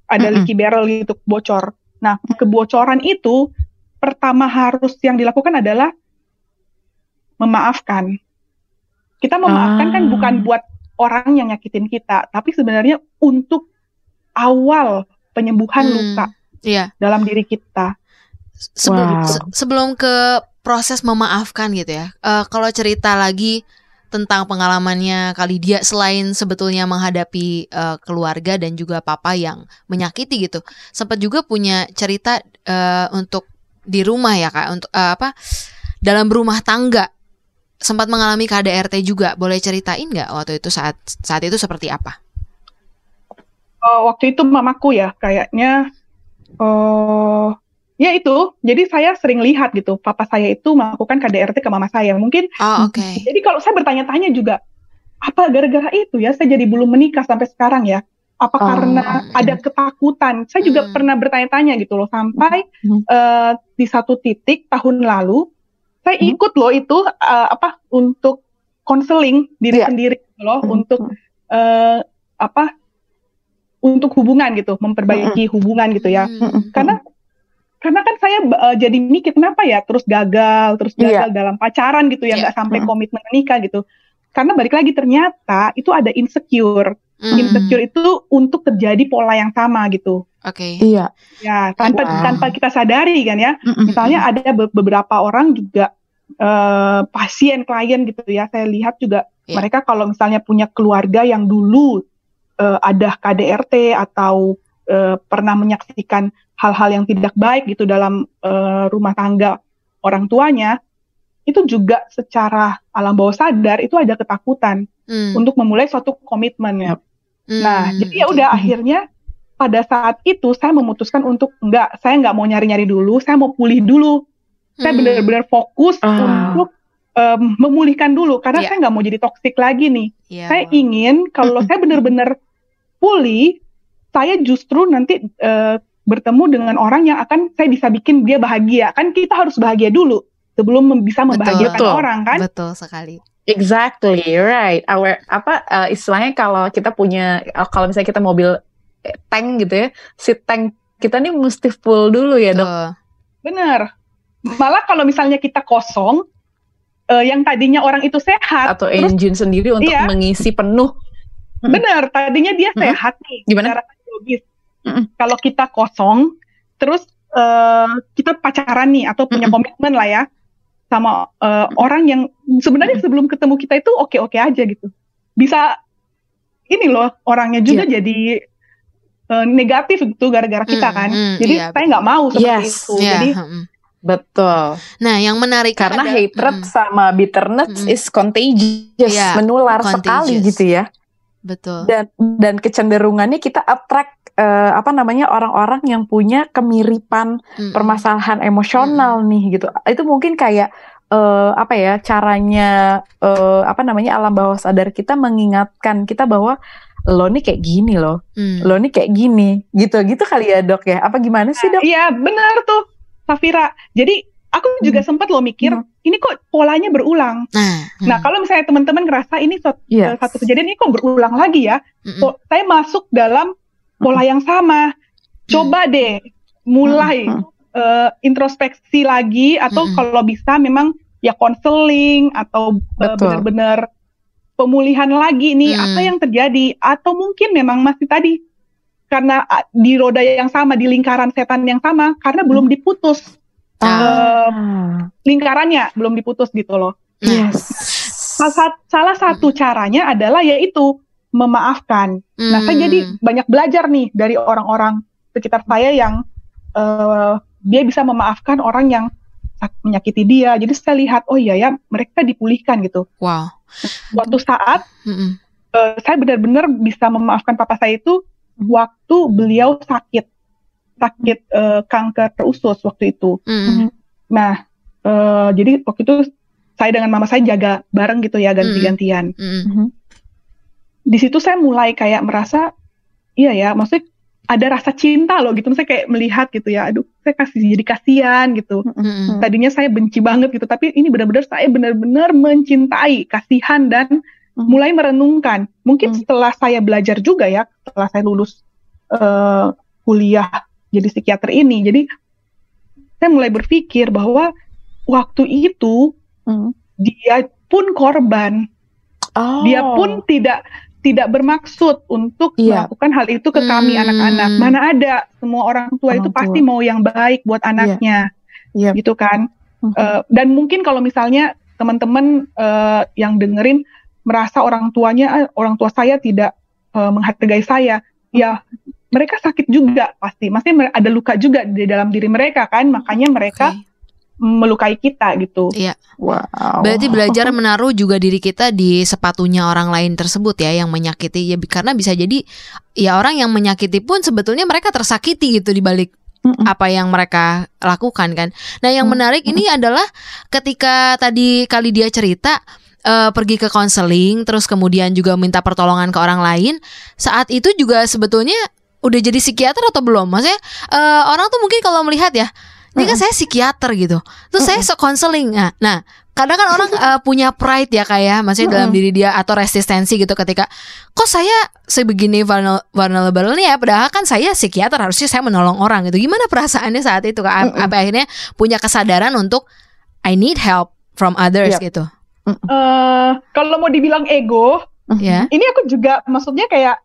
[SPEAKER 1] ada
[SPEAKER 2] Mm-mm.
[SPEAKER 1] leaky barrel gitu bocor. Nah, kebocoran itu pertama harus yang dilakukan adalah memaafkan. Kita memaafkan kan
[SPEAKER 2] Ah.
[SPEAKER 1] bukan buat orang yang nyakitin kita, tapi sebenarnya untuk awal penyembuhan
[SPEAKER 3] Hmm.
[SPEAKER 1] luka
[SPEAKER 3] Iya.
[SPEAKER 1] dalam diri kita.
[SPEAKER 3] Sebelum
[SPEAKER 2] Wow.
[SPEAKER 3] se- sebelum ke proses memaafkan gitu ya. eh, kalau cerita lagi tentang pengalamannya kali dia selain sebetulnya menghadapi eh, keluarga dan juga papa yang menyakiti gitu. Sempat juga punya cerita eh, untuk di rumah ya Kak, untuk eh, apa? Dalam berumah tangga sempat mengalami KDRT juga. Boleh ceritain nggak waktu itu saat saat itu seperti apa?
[SPEAKER 1] Eh, waktu itu mamaku ya kayaknya eh ya itu jadi saya sering lihat gitu papa saya itu melakukan KDRT ke mama saya mungkin
[SPEAKER 3] Oh, oke.
[SPEAKER 1] jadi kalau saya bertanya-tanya juga apa gara-gara itu ya saya jadi belum menikah sampai sekarang ya apa
[SPEAKER 2] Oh,
[SPEAKER 1] karena ada ketakutan saya juga
[SPEAKER 3] Hmm.
[SPEAKER 1] pernah bertanya-tanya gitu loh sampai
[SPEAKER 2] Hmm.
[SPEAKER 1] eh, di satu titik tahun lalu saya
[SPEAKER 2] Hmm.
[SPEAKER 1] ikut loh itu eh, apa untuk konseling diri
[SPEAKER 2] Iya.
[SPEAKER 1] sendiri gitu loh
[SPEAKER 2] Hmm.
[SPEAKER 1] untuk eh, apa untuk hubungan gitu memperbaiki hubungan gitu ya
[SPEAKER 3] Hmm.
[SPEAKER 1] karena karena kan saya eh, jadi mikir kenapa ya terus gagal terus
[SPEAKER 2] Iya.
[SPEAKER 1] gagal dalam pacaran gitu ya
[SPEAKER 3] Iya.
[SPEAKER 1] nggak sampai
[SPEAKER 2] Mm.
[SPEAKER 1] komitmen menikah gitu karena balik lagi ternyata itu ada insecure
[SPEAKER 3] Hmm.
[SPEAKER 1] insecure itu untuk terjadi pola yang sama gitu
[SPEAKER 3] Oke.
[SPEAKER 2] Iya.
[SPEAKER 1] ya tanpa
[SPEAKER 2] Wow.
[SPEAKER 1] tanpa kita sadari kan ya
[SPEAKER 2] Mm-mm.
[SPEAKER 1] misalnya ada be- beberapa orang juga eh, pasien klien gitu ya saya lihat juga
[SPEAKER 3] Iya.
[SPEAKER 1] mereka kalau misalnya punya keluarga yang dulu eh, ada KDRT atau eh, pernah menyaksikan hal-hal yang tidak baik gitu dalam eh, rumah tangga orang tuanya itu juga secara alam bawah sadar itu ada ketakutan
[SPEAKER 3] Hmm.
[SPEAKER 1] untuk memulai suatu komitmen. Nah,
[SPEAKER 3] Hmm,
[SPEAKER 1] jadi ya udah akhirnya pada saat itu saya memutuskan untuk enggak, saya nggak mau nyari-nyari dulu, saya mau pulih dulu. Saya
[SPEAKER 3] Hmm.
[SPEAKER 1] benar-benar fokus
[SPEAKER 2] Ah.
[SPEAKER 1] untuk em, memulihkan dulu karena
[SPEAKER 3] Iya.
[SPEAKER 1] saya nggak mau jadi toksik lagi nih.
[SPEAKER 3] Iya.
[SPEAKER 1] Saya ingin kalau *clears throat* saya benar-benar pulih, saya justru nanti eh, bertemu dengan orang yang akan saya bisa bikin dia bahagia. Kan kita harus bahagia dulu sebelum bisa membahagiakan
[SPEAKER 2] Betul.
[SPEAKER 1] orang kan?
[SPEAKER 3] Betul sekali.
[SPEAKER 2] Exactly, right. Our apa uh, istilahnya kalau kita punya uh, kalau misalnya kita mobil tank gitu ya, si tank kita nih mesti full dulu ya dok.
[SPEAKER 1] Bener. Malah kalau misalnya kita kosong, eh, yang tadinya orang itu sehat,
[SPEAKER 2] Atau
[SPEAKER 1] terus
[SPEAKER 2] engine sendiri untuk
[SPEAKER 1] Iya.
[SPEAKER 2] mengisi penuh. Mm.
[SPEAKER 1] bener, tadinya dia
[SPEAKER 2] Mm-mm.
[SPEAKER 1] sehat nih,
[SPEAKER 2] Gimana?
[SPEAKER 1] secara biologis.
[SPEAKER 2] Mm-mm.
[SPEAKER 1] Kalau kita kosong, terus eh, kita pacaran nih atau punya
[SPEAKER 2] Mm-mm.
[SPEAKER 1] komitmen lah ya sama eh, orang yang sebenarnya sebelum ketemu kita itu oke-oke aja gitu. Bisa ini loh orangnya juga
[SPEAKER 2] Iya.
[SPEAKER 1] jadi eh, negatif gitu gara-gara kita
[SPEAKER 3] Mm,
[SPEAKER 1] kan.
[SPEAKER 3] mm,
[SPEAKER 1] Jadi
[SPEAKER 3] iya,
[SPEAKER 1] saya nggak mau seperti
[SPEAKER 2] Yes.
[SPEAKER 1] itu.
[SPEAKER 3] Iya,
[SPEAKER 1] Jadi
[SPEAKER 3] mm.
[SPEAKER 2] Betul.
[SPEAKER 3] Nah, yang menarik
[SPEAKER 2] Karena
[SPEAKER 3] ada-
[SPEAKER 2] hatred
[SPEAKER 3] Mm,
[SPEAKER 2] sama bitterness
[SPEAKER 3] Mm-mm.
[SPEAKER 2] is contagious,
[SPEAKER 3] Iya,
[SPEAKER 2] menular sekali
[SPEAKER 3] contagious.
[SPEAKER 2] gitu ya.
[SPEAKER 3] Betul.
[SPEAKER 2] Dan dan kecenderungannya kita attract eh, apa namanya orang-orang yang punya kemiripan
[SPEAKER 3] Mm-mm.
[SPEAKER 2] permasalahan emosional nih gitu. Itu mungkin kayak eh, apa ya caranya eh, apa namanya alam bawah sadar kita mengingatkan kita bahwa lo nih kayak gini loh,
[SPEAKER 3] Mm.
[SPEAKER 2] lo nih kayak gini, gitu gitu kali ya dok ya? Apa gimana sih dok?
[SPEAKER 1] Iya benar tuh Safira. Jadi aku juga sempat loh mikir
[SPEAKER 2] Hmm.
[SPEAKER 1] ini kok polanya berulang.
[SPEAKER 3] Nah,
[SPEAKER 1] Nah kalau misalnya teman-teman ngerasa ini suatu,
[SPEAKER 2] Iya.
[SPEAKER 1] satu kejadian ini kok berulang lagi ya, kok saya masuk dalam pola yang sama. Coba deh mulai
[SPEAKER 2] Hmm.
[SPEAKER 1] eh, introspeksi lagi atau
[SPEAKER 3] Mm-mm.
[SPEAKER 1] kalau bisa memang ya konseling atau eh, benar-benar pemulihan lagi nih
[SPEAKER 3] Mm.
[SPEAKER 1] apa yang terjadi atau mungkin memang masih tadi karena ah, di roda yang sama di lingkaran setan yang sama karena belum diputus
[SPEAKER 2] Ah.
[SPEAKER 1] lingkarannya belum diputus gitu loh.
[SPEAKER 3] Nah,
[SPEAKER 2] Yes.
[SPEAKER 1] Salah, sat- salah satu caranya adalah yaitu memaafkan. Nah, saya
[SPEAKER 3] mm.
[SPEAKER 1] jadi banyak belajar nih dari orang-orang sekitar saya yang eh, dia bisa memaafkan orang yang sak- menyakiti dia. Jadi saya lihat, oh iya ya, mereka dipulihkan gitu.
[SPEAKER 3] wow.
[SPEAKER 1] Suatu saat eh, saya benar-benar bisa memaafkan papa saya itu waktu beliau sakit, sakit eh, kanker usus waktu itu.
[SPEAKER 3] Mm-mm.
[SPEAKER 1] Nah, eh, jadi waktu itu saya dengan mama saya jaga bareng gitu ya ganti-gantian.
[SPEAKER 3] Mm-mm.
[SPEAKER 2] Mhm.
[SPEAKER 1] Di situ saya mulai kayak merasa, iya ya, maksudnya ada rasa cinta loh gitu. Saya kayak melihat gitu ya, aduh, saya kasih jadi kasihan gitu.
[SPEAKER 3] Mm-mm.
[SPEAKER 1] Tadinya saya benci banget gitu, tapi ini benar-benar saya benar-benar mencintai, kasihan dan
[SPEAKER 2] Hmm.
[SPEAKER 1] mulai merenungkan. Mungkin
[SPEAKER 2] Hmm.
[SPEAKER 1] setelah saya belajar juga ya, setelah saya lulus eh, kuliah jadi psikiater ini, jadi saya mulai berpikir bahwa waktu itu
[SPEAKER 2] Hmm.
[SPEAKER 1] dia pun korban,
[SPEAKER 2] Oh.
[SPEAKER 1] dia pun tidak tidak bermaksud untuk
[SPEAKER 2] Iya.
[SPEAKER 1] melakukan hal itu ke kami
[SPEAKER 3] Hmm.
[SPEAKER 1] anak-anak. Mana ada semua orang tua
[SPEAKER 2] Orang
[SPEAKER 1] itu
[SPEAKER 2] tua.
[SPEAKER 1] pasti mau yang baik buat anaknya,
[SPEAKER 2] Iya.
[SPEAKER 1] gitu kan?
[SPEAKER 2] Mhm.
[SPEAKER 1] Eh, dan mungkin kalau misalnya teman-teman eh, yang dengerin merasa orang tuanya, "Ah, orang tua saya tidak eh, menghargai saya, ya mereka sakit juga pasti, masih ada luka juga di dalam diri mereka kan, makanya mereka
[SPEAKER 3] Oke.
[SPEAKER 1] melukai kita gitu.
[SPEAKER 2] Wow.
[SPEAKER 3] Berarti belajar menaruh juga diri kita di sepatunya orang lain tersebut ya yang menyakiti ya karena bisa jadi ya orang yang menyakiti pun sebetulnya mereka tersakiti gitu di balik apa yang mereka lakukan kan. Nah, yang menarik ini adalah ketika tadi kali dia cerita eh, pergi ke konseling terus kemudian juga minta pertolongan ke orang lain, saat itu juga sebetulnya udah jadi psikiater atau belum? Maksudnya eh, orang tuh mungkin kalau melihat ya, ini kan saya psikiater gitu. Terus saya se-konseling. Nah, nah, kadang kan orang *laughs* eh, punya pride ya kayak maksudnya dalam diri dia atau resistensi gitu ketika kok saya sebegini vulner- vulnerable nih ya padahal kan saya psikiater harusnya saya menolong orang gitu. Gimana perasaannya saat itu Kak? Apa akhirnya punya kesadaran untuk I need help from others
[SPEAKER 2] Yep.
[SPEAKER 3] gitu.
[SPEAKER 1] eh kalau mau dibilang ego,
[SPEAKER 3] Ya.
[SPEAKER 1] ini aku juga maksudnya kayak,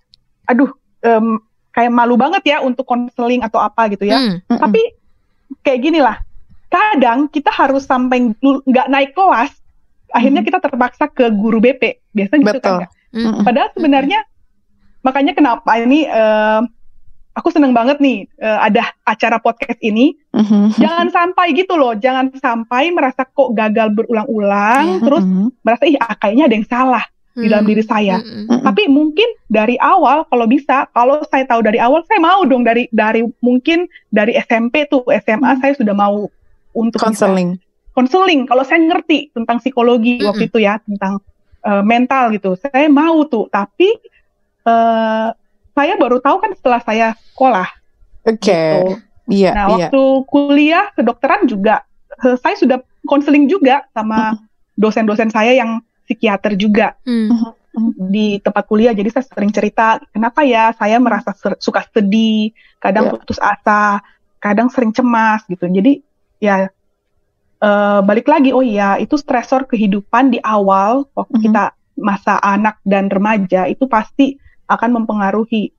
[SPEAKER 1] aduh, em, kayak malu banget ya untuk konseling atau apa gitu ya.
[SPEAKER 3] Hmm.
[SPEAKER 1] Tapi kayak gini lah, kadang kita harus sampai nggak naik kelas, akhirnya kita terpaksa ke guru BP, biasanya gitu
[SPEAKER 2] Betul.
[SPEAKER 1] kan.
[SPEAKER 3] Hmm.
[SPEAKER 1] Padahal sebenarnya makanya kenapa ini em, aku seneng banget nih eh, ada acara podcast ini
[SPEAKER 2] Mhm.
[SPEAKER 1] Jangan sampai gitu loh, jangan sampai merasa kok gagal berulang-ulang,
[SPEAKER 3] Iya.
[SPEAKER 1] terus merasa ih ah, kayaknya ada yang salah di dalam
[SPEAKER 3] Hmm.
[SPEAKER 1] diri saya.
[SPEAKER 3] Mm-mm.
[SPEAKER 2] Mhm.
[SPEAKER 1] Tapi mungkin dari awal kalau bisa, kalau saya tahu dari awal saya mau dong dari dari mungkin dari SMP tuh SMA saya sudah mau untuk bisa
[SPEAKER 2] Counseling.
[SPEAKER 1] konseling. Kalau saya ngerti tentang psikologi
[SPEAKER 3] Mm-mm.
[SPEAKER 1] waktu itu ya, tentang eh, mental gitu, saya mau tuh. Tapi eh, saya baru tahu kan setelah saya sekolah.
[SPEAKER 2] Oke.
[SPEAKER 1] Gitu.
[SPEAKER 2] Iya,
[SPEAKER 1] Nah,
[SPEAKER 2] iya.
[SPEAKER 1] waktu kuliah kedokteran juga eh, saya sudah konseling juga sama dosen-dosen saya yang psikiater juga
[SPEAKER 3] Hmm.
[SPEAKER 1] di tempat kuliah. Jadi saya sering cerita, kenapa ya saya merasa ser- suka sedih, kadang
[SPEAKER 2] Ya.
[SPEAKER 1] putus asa, kadang sering cemas gitu. Jadi ya eh, balik lagi, oh iya itu stresor kehidupan di awal waktu
[SPEAKER 2] Mhm.
[SPEAKER 1] kita masa anak dan remaja itu pasti akan mempengaruhi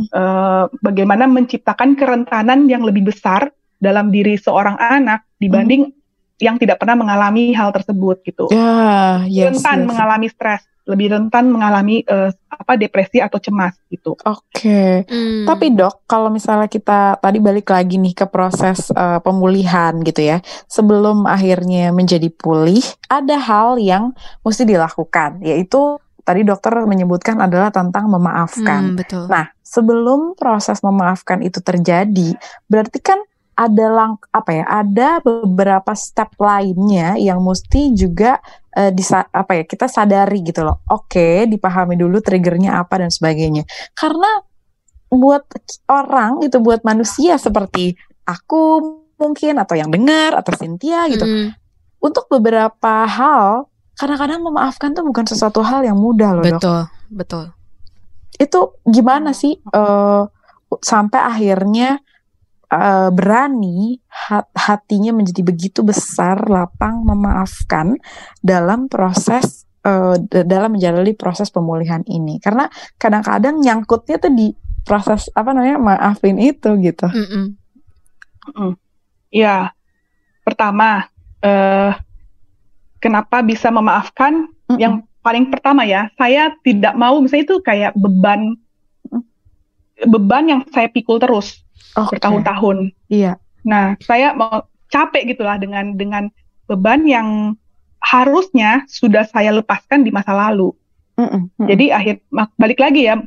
[SPEAKER 1] eh, bagaimana menciptakan kerentanan yang lebih besar dalam diri seorang anak dibanding yang tidak pernah mengalami hal tersebut gitu
[SPEAKER 2] Ya, yes,
[SPEAKER 1] rentan
[SPEAKER 2] yes.
[SPEAKER 1] mengalami stres, lebih rentan mengalami eh, apa depresi atau cemas gitu.
[SPEAKER 2] Oke.
[SPEAKER 3] Hmm.
[SPEAKER 2] Tapi dok, kalau misalnya kita tadi balik lagi nih ke proses eh, pemulihan gitu ya, sebelum akhirnya menjadi pulih, ada hal yang mesti dilakukan, yaitu tadi dokter menyebutkan adalah tentang memaafkan.
[SPEAKER 3] Hmm, betul.
[SPEAKER 2] Nah, sebelum proses memaafkan itu terjadi, berarti kan ada lang apa ya? Ada beberapa step lainnya yang mesti juga eh, disa apa ya? Kita sadari gitu loh. Oke, dipahami dulu triggernya apa dan sebagainya. Karena buat orang gitu, buat manusia seperti aku mungkin atau yang dengar atau Cynthia gitu,
[SPEAKER 3] Mm-mm.
[SPEAKER 2] untuk beberapa hal kadang-kadang memaafkan tuh bukan sesuatu hal yang mudah loh, dok
[SPEAKER 3] Betul, betul.
[SPEAKER 2] itu gimana sih eh, sampai akhirnya eh, berani hat- hatinya menjadi begitu besar lapang memaafkan dalam proses eh, d- dalam menjalani proses pemulihan ini karena kadang-kadang nyangkutnya tuh di proses apa namanya maafin itu gitu
[SPEAKER 3] Mm-mm.
[SPEAKER 1] Ya, pertama, eh, kenapa bisa memaafkan?
[SPEAKER 2] Mm-mm.
[SPEAKER 1] Yang paling pertama ya, saya tidak mau misalnya itu kayak beban, beban yang saya pikul terus
[SPEAKER 2] Oke.
[SPEAKER 1] bertahun-tahun.
[SPEAKER 2] iya
[SPEAKER 1] Nah, saya mau capek gitulah dengan dengan beban yang harusnya sudah saya lepaskan di masa lalu.
[SPEAKER 2] Mm-mm, mm-mm.
[SPEAKER 1] Jadi akhir balik lagi ya,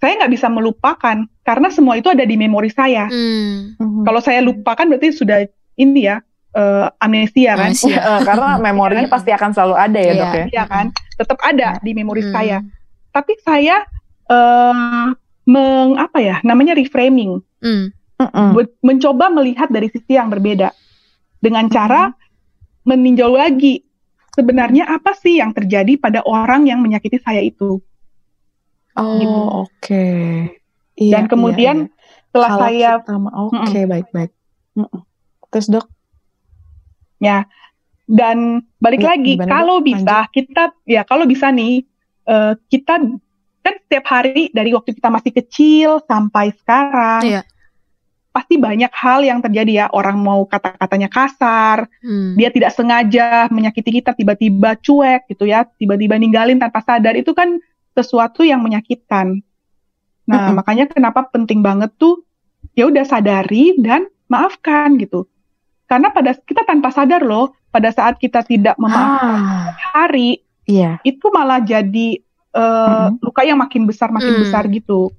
[SPEAKER 1] saya nggak bisa melupakan karena semua itu ada di memori saya.
[SPEAKER 3] Hmm.
[SPEAKER 2] Mhm.
[SPEAKER 1] Kalau saya lupakan berarti sudah ini ya eh, amnesia kan?
[SPEAKER 3] Amnesia. *laughs*
[SPEAKER 2] Eh, karena memorinya *laughs* pasti akan selalu ada ya
[SPEAKER 3] Iya.
[SPEAKER 2] dok ya
[SPEAKER 1] Iya kan? Tetap ada di memori
[SPEAKER 3] Hmm.
[SPEAKER 1] saya. Tapi saya eh, meng apa ya? Namanya reframing,
[SPEAKER 3] Hmm.
[SPEAKER 2] Mm-mm.
[SPEAKER 1] Be- mencoba melihat dari sisi yang berbeda dengan cara
[SPEAKER 2] Hmm.
[SPEAKER 1] meninjau lagi sebenarnya apa sih yang terjadi pada orang yang menyakiti saya itu.
[SPEAKER 2] oh
[SPEAKER 1] gitu.
[SPEAKER 2] oke Iya,
[SPEAKER 1] Dan
[SPEAKER 2] iya,
[SPEAKER 1] kemudian
[SPEAKER 2] iya.
[SPEAKER 1] setelah
[SPEAKER 2] Kalau
[SPEAKER 1] saya
[SPEAKER 2] kita ma- oke baik baik Mm-mm. terus dok
[SPEAKER 1] dan balik
[SPEAKER 2] Ya,
[SPEAKER 1] lagi kalau bisa kita ya kalau bisa nih eh, kita kan setiap hari dari waktu kita masih kecil sampai sekarang
[SPEAKER 3] Iya.
[SPEAKER 1] pasti banyak hal yang terjadi ya orang mau kata-katanya kasar
[SPEAKER 3] Hmm.
[SPEAKER 1] dia tidak sengaja menyakiti kita tiba-tiba cuek gitu ya tiba-tiba ninggalin tanpa sadar itu kan sesuatu yang menyakitkan nah
[SPEAKER 2] Mm-mm.
[SPEAKER 1] makanya kenapa penting banget tuh ya udah sadari dan maafkan gitu karena pada kita tanpa sadar loh pada saat kita tidak memaafkan
[SPEAKER 2] ah
[SPEAKER 1] hari
[SPEAKER 2] iya
[SPEAKER 1] itu malah jadi eh,
[SPEAKER 2] Mm-mm.
[SPEAKER 1] luka yang makin besar makin
[SPEAKER 3] Mm.
[SPEAKER 1] besar gitu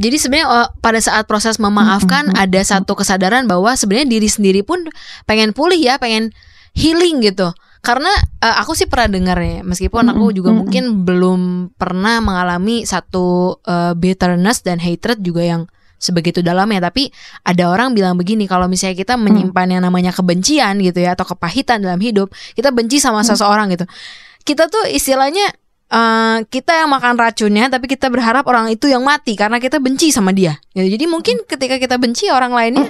[SPEAKER 3] Jadi sebenarnya oh, pada saat proses memaafkan
[SPEAKER 2] Mm-mm.
[SPEAKER 3] ada satu kesadaran bahwa sebenarnya diri sendiri pun pengen pulih ya, pengen healing gitu. Karena eh, aku sih pernah dengar ya, meskipun aku
[SPEAKER 2] Mm-mm,
[SPEAKER 3] juga mungkin belum pernah mengalami satu eh, bitterness dan hatred juga yang sebegitu dalamnya, tapi ada orang bilang begini kalau misalnya kita menyimpan yang namanya kebencian gitu ya atau kepahitan dalam hidup, kita benci sama seseorang gitu. Kita tuh istilahnya eh, kita yang makan racunnya tapi kita berharap orang itu yang mati karena kita benci sama dia. Gitu. Jadi mungkin ketika kita benci orang lainnya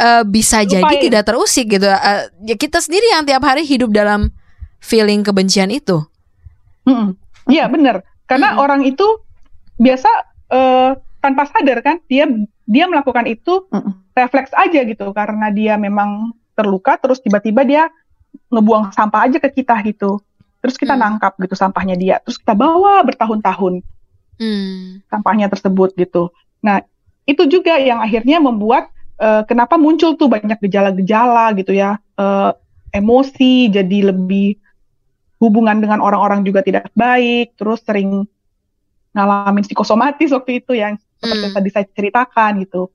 [SPEAKER 3] eh, bisa jadi
[SPEAKER 1] Lupain.
[SPEAKER 3] tidak terusik gitu. Eh, ya kita sendiri yang tiap hari hidup dalam feeling kebencian itu.
[SPEAKER 1] Iya benar karena
[SPEAKER 3] Mm-mm.
[SPEAKER 1] orang itu biasa eh, tanpa sadar kan dia dia melakukan itu
[SPEAKER 2] Mm-mm.
[SPEAKER 1] refleks aja gitu karena dia memang terluka terus tiba-tiba dia ngebuang sampah aja ke kita gitu terus kita
[SPEAKER 3] Hmm.
[SPEAKER 1] nangkap gitu sampahnya dia terus kita bawa bertahun-tahun
[SPEAKER 3] Hmm.
[SPEAKER 1] sampahnya tersebut gitu nah itu juga yang akhirnya membuat uh, kenapa muncul tuh banyak gejala-gejala gitu ya, uh, emosi jadi lebih hubungan dengan orang-orang juga tidak baik, terus sering ngalamin psikosomatis waktu itu yang seperti
[SPEAKER 3] Hmm.
[SPEAKER 1] tadi saya ceritakan gitu.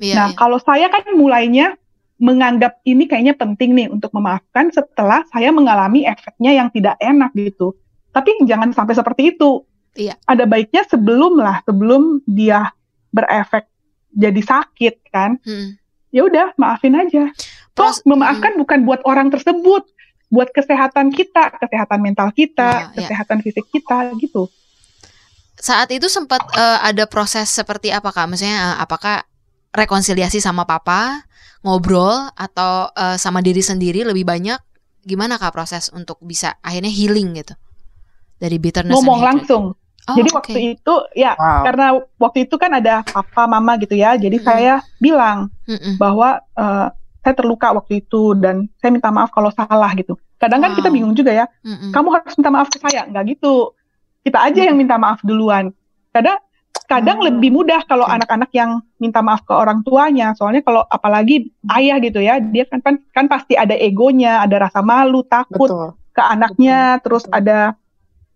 [SPEAKER 3] Iya,
[SPEAKER 1] nah,
[SPEAKER 3] iya.
[SPEAKER 1] kalau saya kan mulainya menganggap ini kayaknya penting nih untuk memaafkan setelah saya mengalami efeknya yang tidak enak gitu. Tapi jangan sampai seperti itu.
[SPEAKER 3] Iya.
[SPEAKER 1] Ada baiknya sebelum lah, sebelum dia berefek jadi sakit kan.
[SPEAKER 3] Mm.
[SPEAKER 1] Ya udah, maafin aja.
[SPEAKER 3] Pros-
[SPEAKER 1] memaafkan bukan buat orang tersebut, buat kesehatan kita, kesehatan mental kita,
[SPEAKER 3] iya.
[SPEAKER 1] kesehatan fisik kita gitu.
[SPEAKER 3] saat itu sempat eh, ada proses seperti apa kak? Maksudnya eh, apakah rekonsiliasi sama papa, ngobrol atau eh, sama diri sendiri lebih banyak? Gimana kak proses untuk bisa akhirnya healing gitu dari bitterness
[SPEAKER 1] Ngomong langsung.
[SPEAKER 3] Oh,
[SPEAKER 1] Jadi
[SPEAKER 3] oke.
[SPEAKER 1] waktu itu ya
[SPEAKER 2] Wow.
[SPEAKER 1] karena waktu itu kan ada papa mama gitu ya. Jadi
[SPEAKER 3] Mm-mm.
[SPEAKER 1] saya bilang
[SPEAKER 3] Mm-mm.
[SPEAKER 1] bahwa eh, saya terluka waktu itu dan saya minta maaf kalau salah gitu. Kadang kan kita
[SPEAKER 3] Wow.
[SPEAKER 1] bingung juga ya.
[SPEAKER 3] Mm-mm.
[SPEAKER 1] Kamu harus minta maaf ke saya, nggak gitu. Kita aja yang minta maaf duluan. Kadang kadang
[SPEAKER 2] Oh,
[SPEAKER 1] lebih mudah kalau
[SPEAKER 2] oke.
[SPEAKER 1] anak-anak yang minta maaf ke orang tuanya. Soalnya kalau apalagi ayah gitu ya, dia kan kan, kan pasti ada egonya, ada rasa malu, takut
[SPEAKER 2] Betul.
[SPEAKER 1] ke anaknya, terus
[SPEAKER 2] betul.
[SPEAKER 1] ada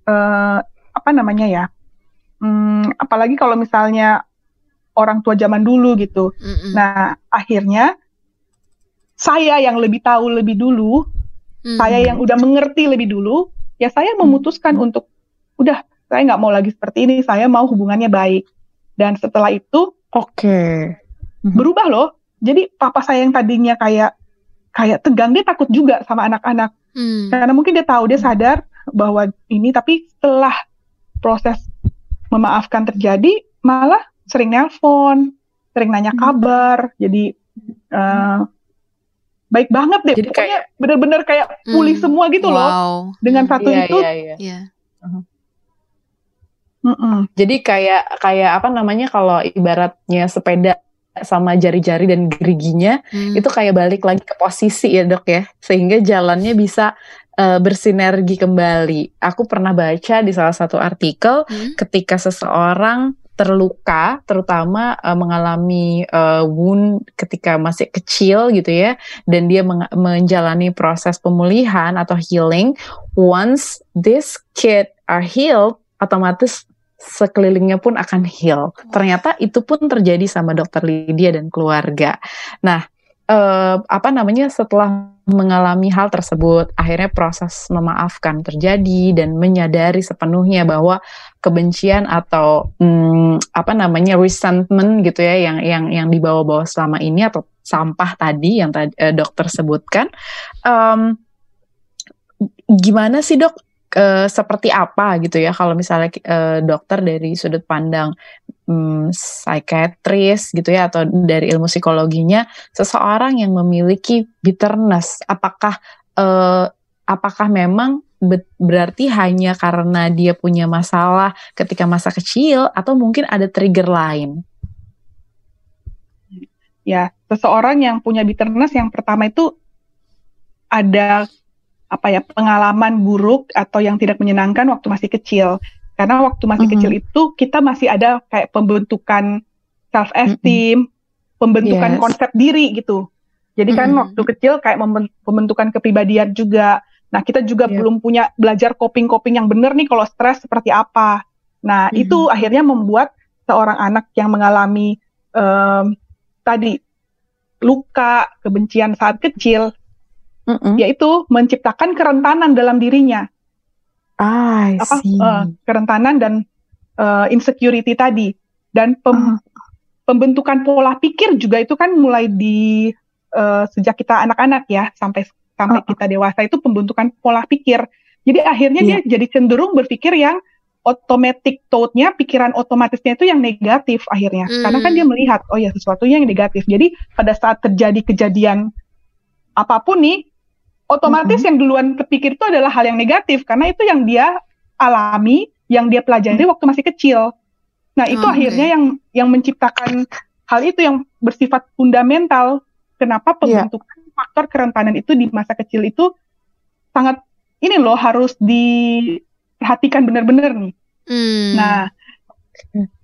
[SPEAKER 1] eh, apa namanya ya? Hmm, apalagi kalau misalnya orang tua zaman dulu gitu.
[SPEAKER 3] Mm-mm.
[SPEAKER 1] Nah, akhirnya saya yang lebih tahu lebih dulu,
[SPEAKER 3] Mm.
[SPEAKER 1] saya yang udah mengerti lebih dulu, ya saya memutuskan untuk udah saya nggak mau lagi seperti ini, saya mau hubungannya baik. Dan setelah itu
[SPEAKER 2] Oke. Mhm.
[SPEAKER 1] berubah loh. Jadi papa saya yang tadinya kayak kayak tegang dia takut juga sama anak-anak
[SPEAKER 3] Mm.
[SPEAKER 1] karena mungkin dia tahu dia sadar bahwa ini tapi setelah proses memaafkan terjadi malah sering nelpon, sering nanya
[SPEAKER 2] Hmm.
[SPEAKER 1] kabar, jadi eh, baik banget deh.
[SPEAKER 2] Jadi
[SPEAKER 1] Pokoknya bener-bener kayak pulih
[SPEAKER 3] Hmm.
[SPEAKER 1] semua gitu loh.
[SPEAKER 3] Wow.
[SPEAKER 1] Dengan satu
[SPEAKER 2] Iya,
[SPEAKER 1] itu,
[SPEAKER 2] iya, iya.
[SPEAKER 1] Mm-mm.
[SPEAKER 2] Jadi kayak kayak apa namanya kalau ibaratnya sepeda sama jari-jari dan geriginya
[SPEAKER 3] Mm.
[SPEAKER 2] itu kayak balik lagi ke posisi ya dok ya sehingga jalannya bisa eh, bersinergi kembali. Aku pernah baca di salah satu artikel
[SPEAKER 3] Mm.
[SPEAKER 2] ketika seseorang terluka, terutama eh, mengalami eh, wound ketika masih kecil gitu ya, dan dia menjalani proses pemulihan atau healing. Once this kid are healed, otomatis sekelilingnya pun akan heal. Ternyata itu pun terjadi sama dokter Lydia dan keluarga. Nah, eh, apa namanya setelah mengalami hal tersebut, akhirnya proses memaafkan terjadi dan menyadari sepenuhnya bahwa kebencian atau hmm, apa namanya resentment gitu ya yang yang yang dibawa-bawa selama ini atau sampah tadi yang tadi eh, dokter sebutkan Em, gimana sih dok Eh, seperti apa gitu ya kalau misalnya eh, dokter dari sudut pandang hmm, psikiatris gitu ya atau dari ilmu psikologinya seseorang yang memiliki bitterness apakah eh, apakah memang be- berarti hanya karena dia punya masalah ketika masa kecil atau mungkin ada trigger lain?
[SPEAKER 1] Ya seseorang yang punya bitterness yang pertama itu ada apa ya pengalaman buruk atau yang tidak menyenangkan waktu masih kecil karena waktu masih
[SPEAKER 2] Mhm.
[SPEAKER 1] kecil itu kita masih ada kayak pembentukan self esteem pembentukan
[SPEAKER 2] Yes.
[SPEAKER 1] konsep diri gitu jadi kan
[SPEAKER 3] Mhm.
[SPEAKER 1] waktu kecil kayak pembentukan kepribadian juga nah kita juga
[SPEAKER 2] Iya.
[SPEAKER 1] belum punya belajar coping-coping yang benar nih kalau stres seperti apa nah
[SPEAKER 2] Mhm.
[SPEAKER 1] itu akhirnya membuat seorang anak yang mengalami em, tadi luka, kebencian saat kecil,
[SPEAKER 2] Mm-mm.
[SPEAKER 1] yaitu menciptakan kerentanan dalam dirinya, apa
[SPEAKER 2] see.
[SPEAKER 1] eh, kerentanan dan eh, insecurity tadi, dan pem-
[SPEAKER 2] Ah.
[SPEAKER 1] pembentukan pola pikir juga itu kan mulai di eh, sejak kita anak-anak ya sampai sampai
[SPEAKER 2] Ah.
[SPEAKER 1] kita dewasa itu pembentukan pola pikir. Jadi akhirnya
[SPEAKER 2] Iya.
[SPEAKER 1] dia jadi cenderung berpikir yang automatic thought-nya, pikiran otomatisnya itu yang negatif akhirnya.
[SPEAKER 3] Hmm.
[SPEAKER 1] Karena kan dia melihat, oh ya sesuatunya yang negatif. Jadi pada saat terjadi kejadian apa pun nih, otomatis
[SPEAKER 2] Mhm.
[SPEAKER 1] yang duluan kepikir itu adalah hal yang negatif. Karena itu yang dia alami, yang dia pelajari waktu masih kecil. Nah itu
[SPEAKER 3] Oke.
[SPEAKER 1] akhirnya yang yang menciptakan hal itu yang bersifat fundamental. Kenapa
[SPEAKER 2] Iya.
[SPEAKER 1] pembentukan faktor kerentanan itu di masa kecil itu sangat ini loh harus diperhatikan benar-benar nih.
[SPEAKER 3] Hmm.
[SPEAKER 1] Nah,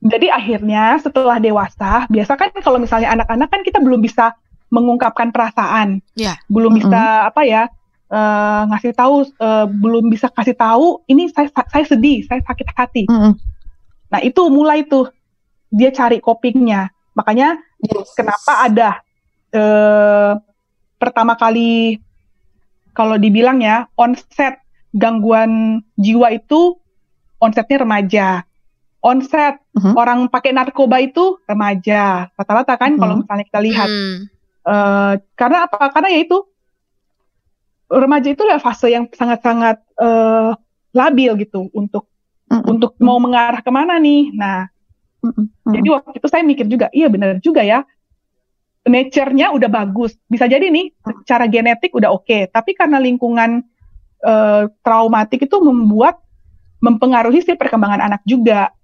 [SPEAKER 1] Jadi akhirnya setelah dewasa, biasa kan kalau misalnya anak-anak kan kita belum bisa mengungkapkan perasaan,
[SPEAKER 3] Iya.
[SPEAKER 1] belum
[SPEAKER 2] Mm-mm.
[SPEAKER 1] bisa apa ya eh, ngasih tahu, eh, belum bisa kasih tahu ini saya saya sedih, saya sakit hati.
[SPEAKER 2] Mm-mm.
[SPEAKER 1] Nah itu mulai tuh dia cari copingnya. Makanya
[SPEAKER 2] Yes.
[SPEAKER 1] kenapa ada eh, pertama kali kalau dibilang ya onset gangguan jiwa itu onsetnya remaja. Onset
[SPEAKER 2] Mhm.
[SPEAKER 1] orang pakai narkoba itu remaja. Rata-rata kan kalau
[SPEAKER 2] Mhm.
[SPEAKER 1] misalnya kita lihat
[SPEAKER 3] Hmm.
[SPEAKER 1] Eh, karena apa? Karena ya itu remaja itu adalah fase yang sangat-sangat eh, labil gitu untuk
[SPEAKER 2] Mm-mm.
[SPEAKER 1] untuk mau mengarah ke mana nih. Nah,
[SPEAKER 2] Mm-mm.
[SPEAKER 1] jadi waktu itu saya mikir juga, iya benar juga ya. Nature-nya udah bagus. Bisa jadi nih, secara genetik udah oke. Tapi karena lingkungan eh, traumatik itu membuat mempengaruhi si perkembangan anak juga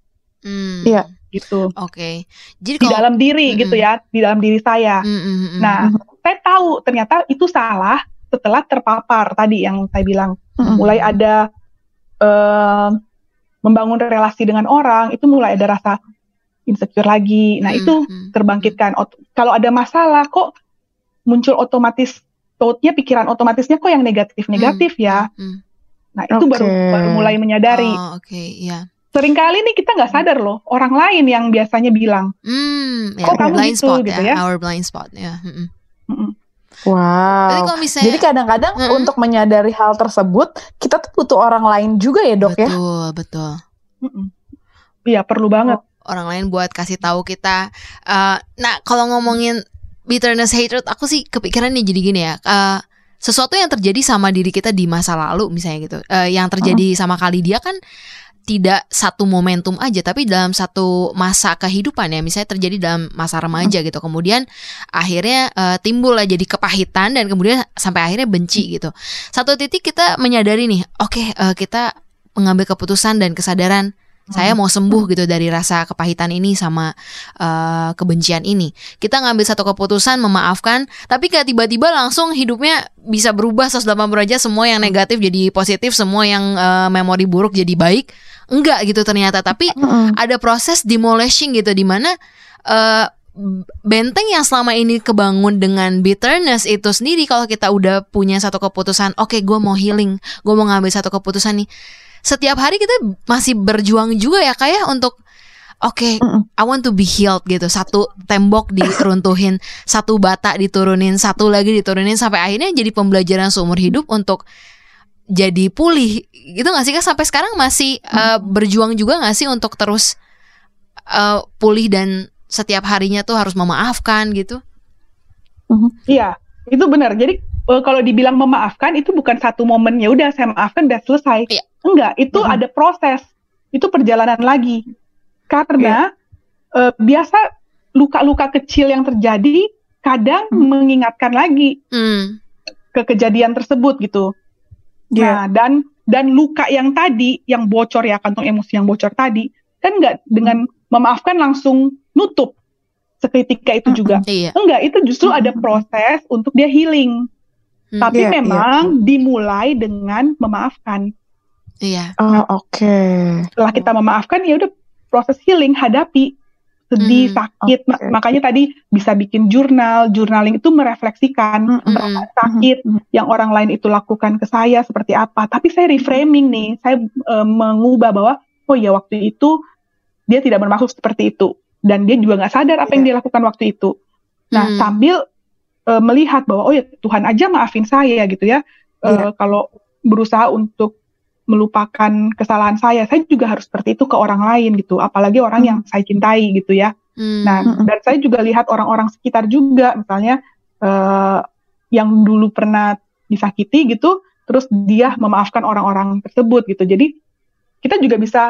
[SPEAKER 3] Hmm.
[SPEAKER 2] Iya.
[SPEAKER 1] Gitu.
[SPEAKER 3] Oke. Jadi
[SPEAKER 1] Di
[SPEAKER 3] kalau
[SPEAKER 1] dalam diri
[SPEAKER 3] Mm-mm.
[SPEAKER 1] gitu ya, di dalam diri saya.
[SPEAKER 3] Hmm, hmm, hmm,
[SPEAKER 1] Nah, saya tahu ternyata itu salah setelah terpapar tadi yang saya bilang.
[SPEAKER 2] Mm-mm.
[SPEAKER 1] Mulai ada eh, membangun relasi dengan orang, itu mulai ada rasa insecure lagi. Nah,
[SPEAKER 3] hmm,
[SPEAKER 1] itu terbangkitkan. Ot- Kalau ada masalah kok muncul otomatis thought-nya pikiran otomatisnya kok yang negatif-negatif ya.
[SPEAKER 3] Hmm.
[SPEAKER 1] Nah, itu baru
[SPEAKER 2] Oke.
[SPEAKER 1] baru mulai menyadari.
[SPEAKER 3] Oh, oke, iya.
[SPEAKER 1] Seringkali nih kita nggak sadar loh, orang lain yang biasanya bilang,
[SPEAKER 3] Hmm, ya,
[SPEAKER 1] Kok kamu
[SPEAKER 3] blind
[SPEAKER 1] gitu,
[SPEAKER 3] spot
[SPEAKER 1] gitu
[SPEAKER 3] ya,
[SPEAKER 1] ya?
[SPEAKER 3] our blind spot ya. Hmm, hmm.
[SPEAKER 1] "Mm-mm,
[SPEAKER 2] Wow.
[SPEAKER 3] Tapi kalau misalnya
[SPEAKER 2] Jadi kadang-kadang
[SPEAKER 3] Mm-mm.
[SPEAKER 2] untuk menyadari hal tersebut, kita tuh butuh orang lain juga ya dok ya.
[SPEAKER 3] betul, betul.
[SPEAKER 1] mm-mm." Iya, perlu banget.
[SPEAKER 3] Orang lain buat kasih tahu kita. eh, nah, kalau ngomongin bitterness, hatred, aku sih kepikiran nih jadi gini ya. eh, sesuatu yang terjadi sama diri kita di masa lalu misalnya gitu. eh, yang terjadi sama kali dia kan tidak satu momentum aja tapi dalam satu masa kehidupan ya misalnya terjadi dalam masa remaja gitu kemudian akhirnya eh, timbul lah jadi kepahitan dan kemudian sampai akhirnya benci gitu. Satu titik kita menyadari nih oke eh, kita mengambil keputusan dan kesadaran saya mau sembuh gitu dari rasa kepahitan ini sama eh, kebencian ini. Kita ngambil satu keputusan memaafkan, tapi gak tiba-tiba langsung hidupnya bisa berubah 180 derajat semua yang negatif jadi positif, semua yang eh, memori buruk jadi baik. Enggak gitu ternyata, tapi ada proses demolishing gitu di mana eh, benteng yang selama ini kebangun dengan bitterness itu sendiri kalau kita udah punya satu keputusan oke gue mau healing gue mau ngambil satu keputusan nih setiap hari kita masih berjuang juga ya kayak untuk oke
[SPEAKER 2] Mm-mm.
[SPEAKER 3] I want to be healed gitu. Satu tembok diruntuhin *laughs* satu bata diturunin satu lagi diturunin sampai akhirnya jadi pembelajaran seumur hidup untuk jadi pulih. Gitu gak sih kan sampai sekarang masih uh, berjuang juga gak sih untuk terus uh, pulih dan setiap harinya tuh harus memaafkan gitu?
[SPEAKER 1] Iya, itu benar. Jadi eh, kalau dibilang memaafkan itu bukan satu momen ya udah saya maafkan udah selesai.
[SPEAKER 3] Iya.
[SPEAKER 1] Enggak, itu
[SPEAKER 2] Mhm.
[SPEAKER 1] ada proses. Itu perjalanan lagi. Karena
[SPEAKER 2] Iya.
[SPEAKER 1] eh, biasa luka-luka kecil yang terjadi kadang
[SPEAKER 2] Hmm.
[SPEAKER 1] mengingatkan lagi
[SPEAKER 3] hmm.
[SPEAKER 1] ke kejadian tersebut gitu.
[SPEAKER 2] Iya.
[SPEAKER 1] Nah, dan dan luka yang tadi yang bocor ya kantong emosi yang bocor tadi kan enggak dengan memaafkan langsung nutup seketika itu juga.
[SPEAKER 3] iya
[SPEAKER 1] Enggak, itu justru ada proses untuk dia healing.
[SPEAKER 3] Hmm.
[SPEAKER 1] Tapi
[SPEAKER 2] Iya,
[SPEAKER 1] memang dimulai dengan memaafkan.
[SPEAKER 3] iya
[SPEAKER 2] Oh, oke.
[SPEAKER 1] Setelah kita memaafkan ya udah proses healing, hadapi sedih,
[SPEAKER 3] Hmm,
[SPEAKER 1] sakit. Ma-
[SPEAKER 2] oke.
[SPEAKER 1] makanya tadi bisa bikin jurnal, journaling itu merefleksikan
[SPEAKER 2] Mm-mm.
[SPEAKER 1] perasaan sakit
[SPEAKER 2] Mm-mm.
[SPEAKER 1] yang orang lain itu lakukan ke saya seperti apa. Tapi saya reframing nih, saya eh, mengubah bahwa oh ya waktu itu dia tidak bermaksud seperti itu dan dia juga nggak sadar apa yang dia lakukan waktu itu. Nah,
[SPEAKER 3] Hmm.
[SPEAKER 1] sambil eh, melihat bahwa oh ya Tuhan aja maafin saya gitu ya.
[SPEAKER 2] Iya.
[SPEAKER 1] Kalau berusaha untuk melupakan kesalahan saya, saya juga harus seperti itu ke orang lain gitu. Apalagi orang yang saya cintai gitu ya.
[SPEAKER 3] Hmm.
[SPEAKER 1] Nah,
[SPEAKER 2] Mm-mm.
[SPEAKER 1] dan saya juga lihat orang-orang sekitar juga, misalnya eh, yang dulu pernah disakiti gitu, terus dia memaafkan orang-orang tersebut gitu. Jadi kita juga bisa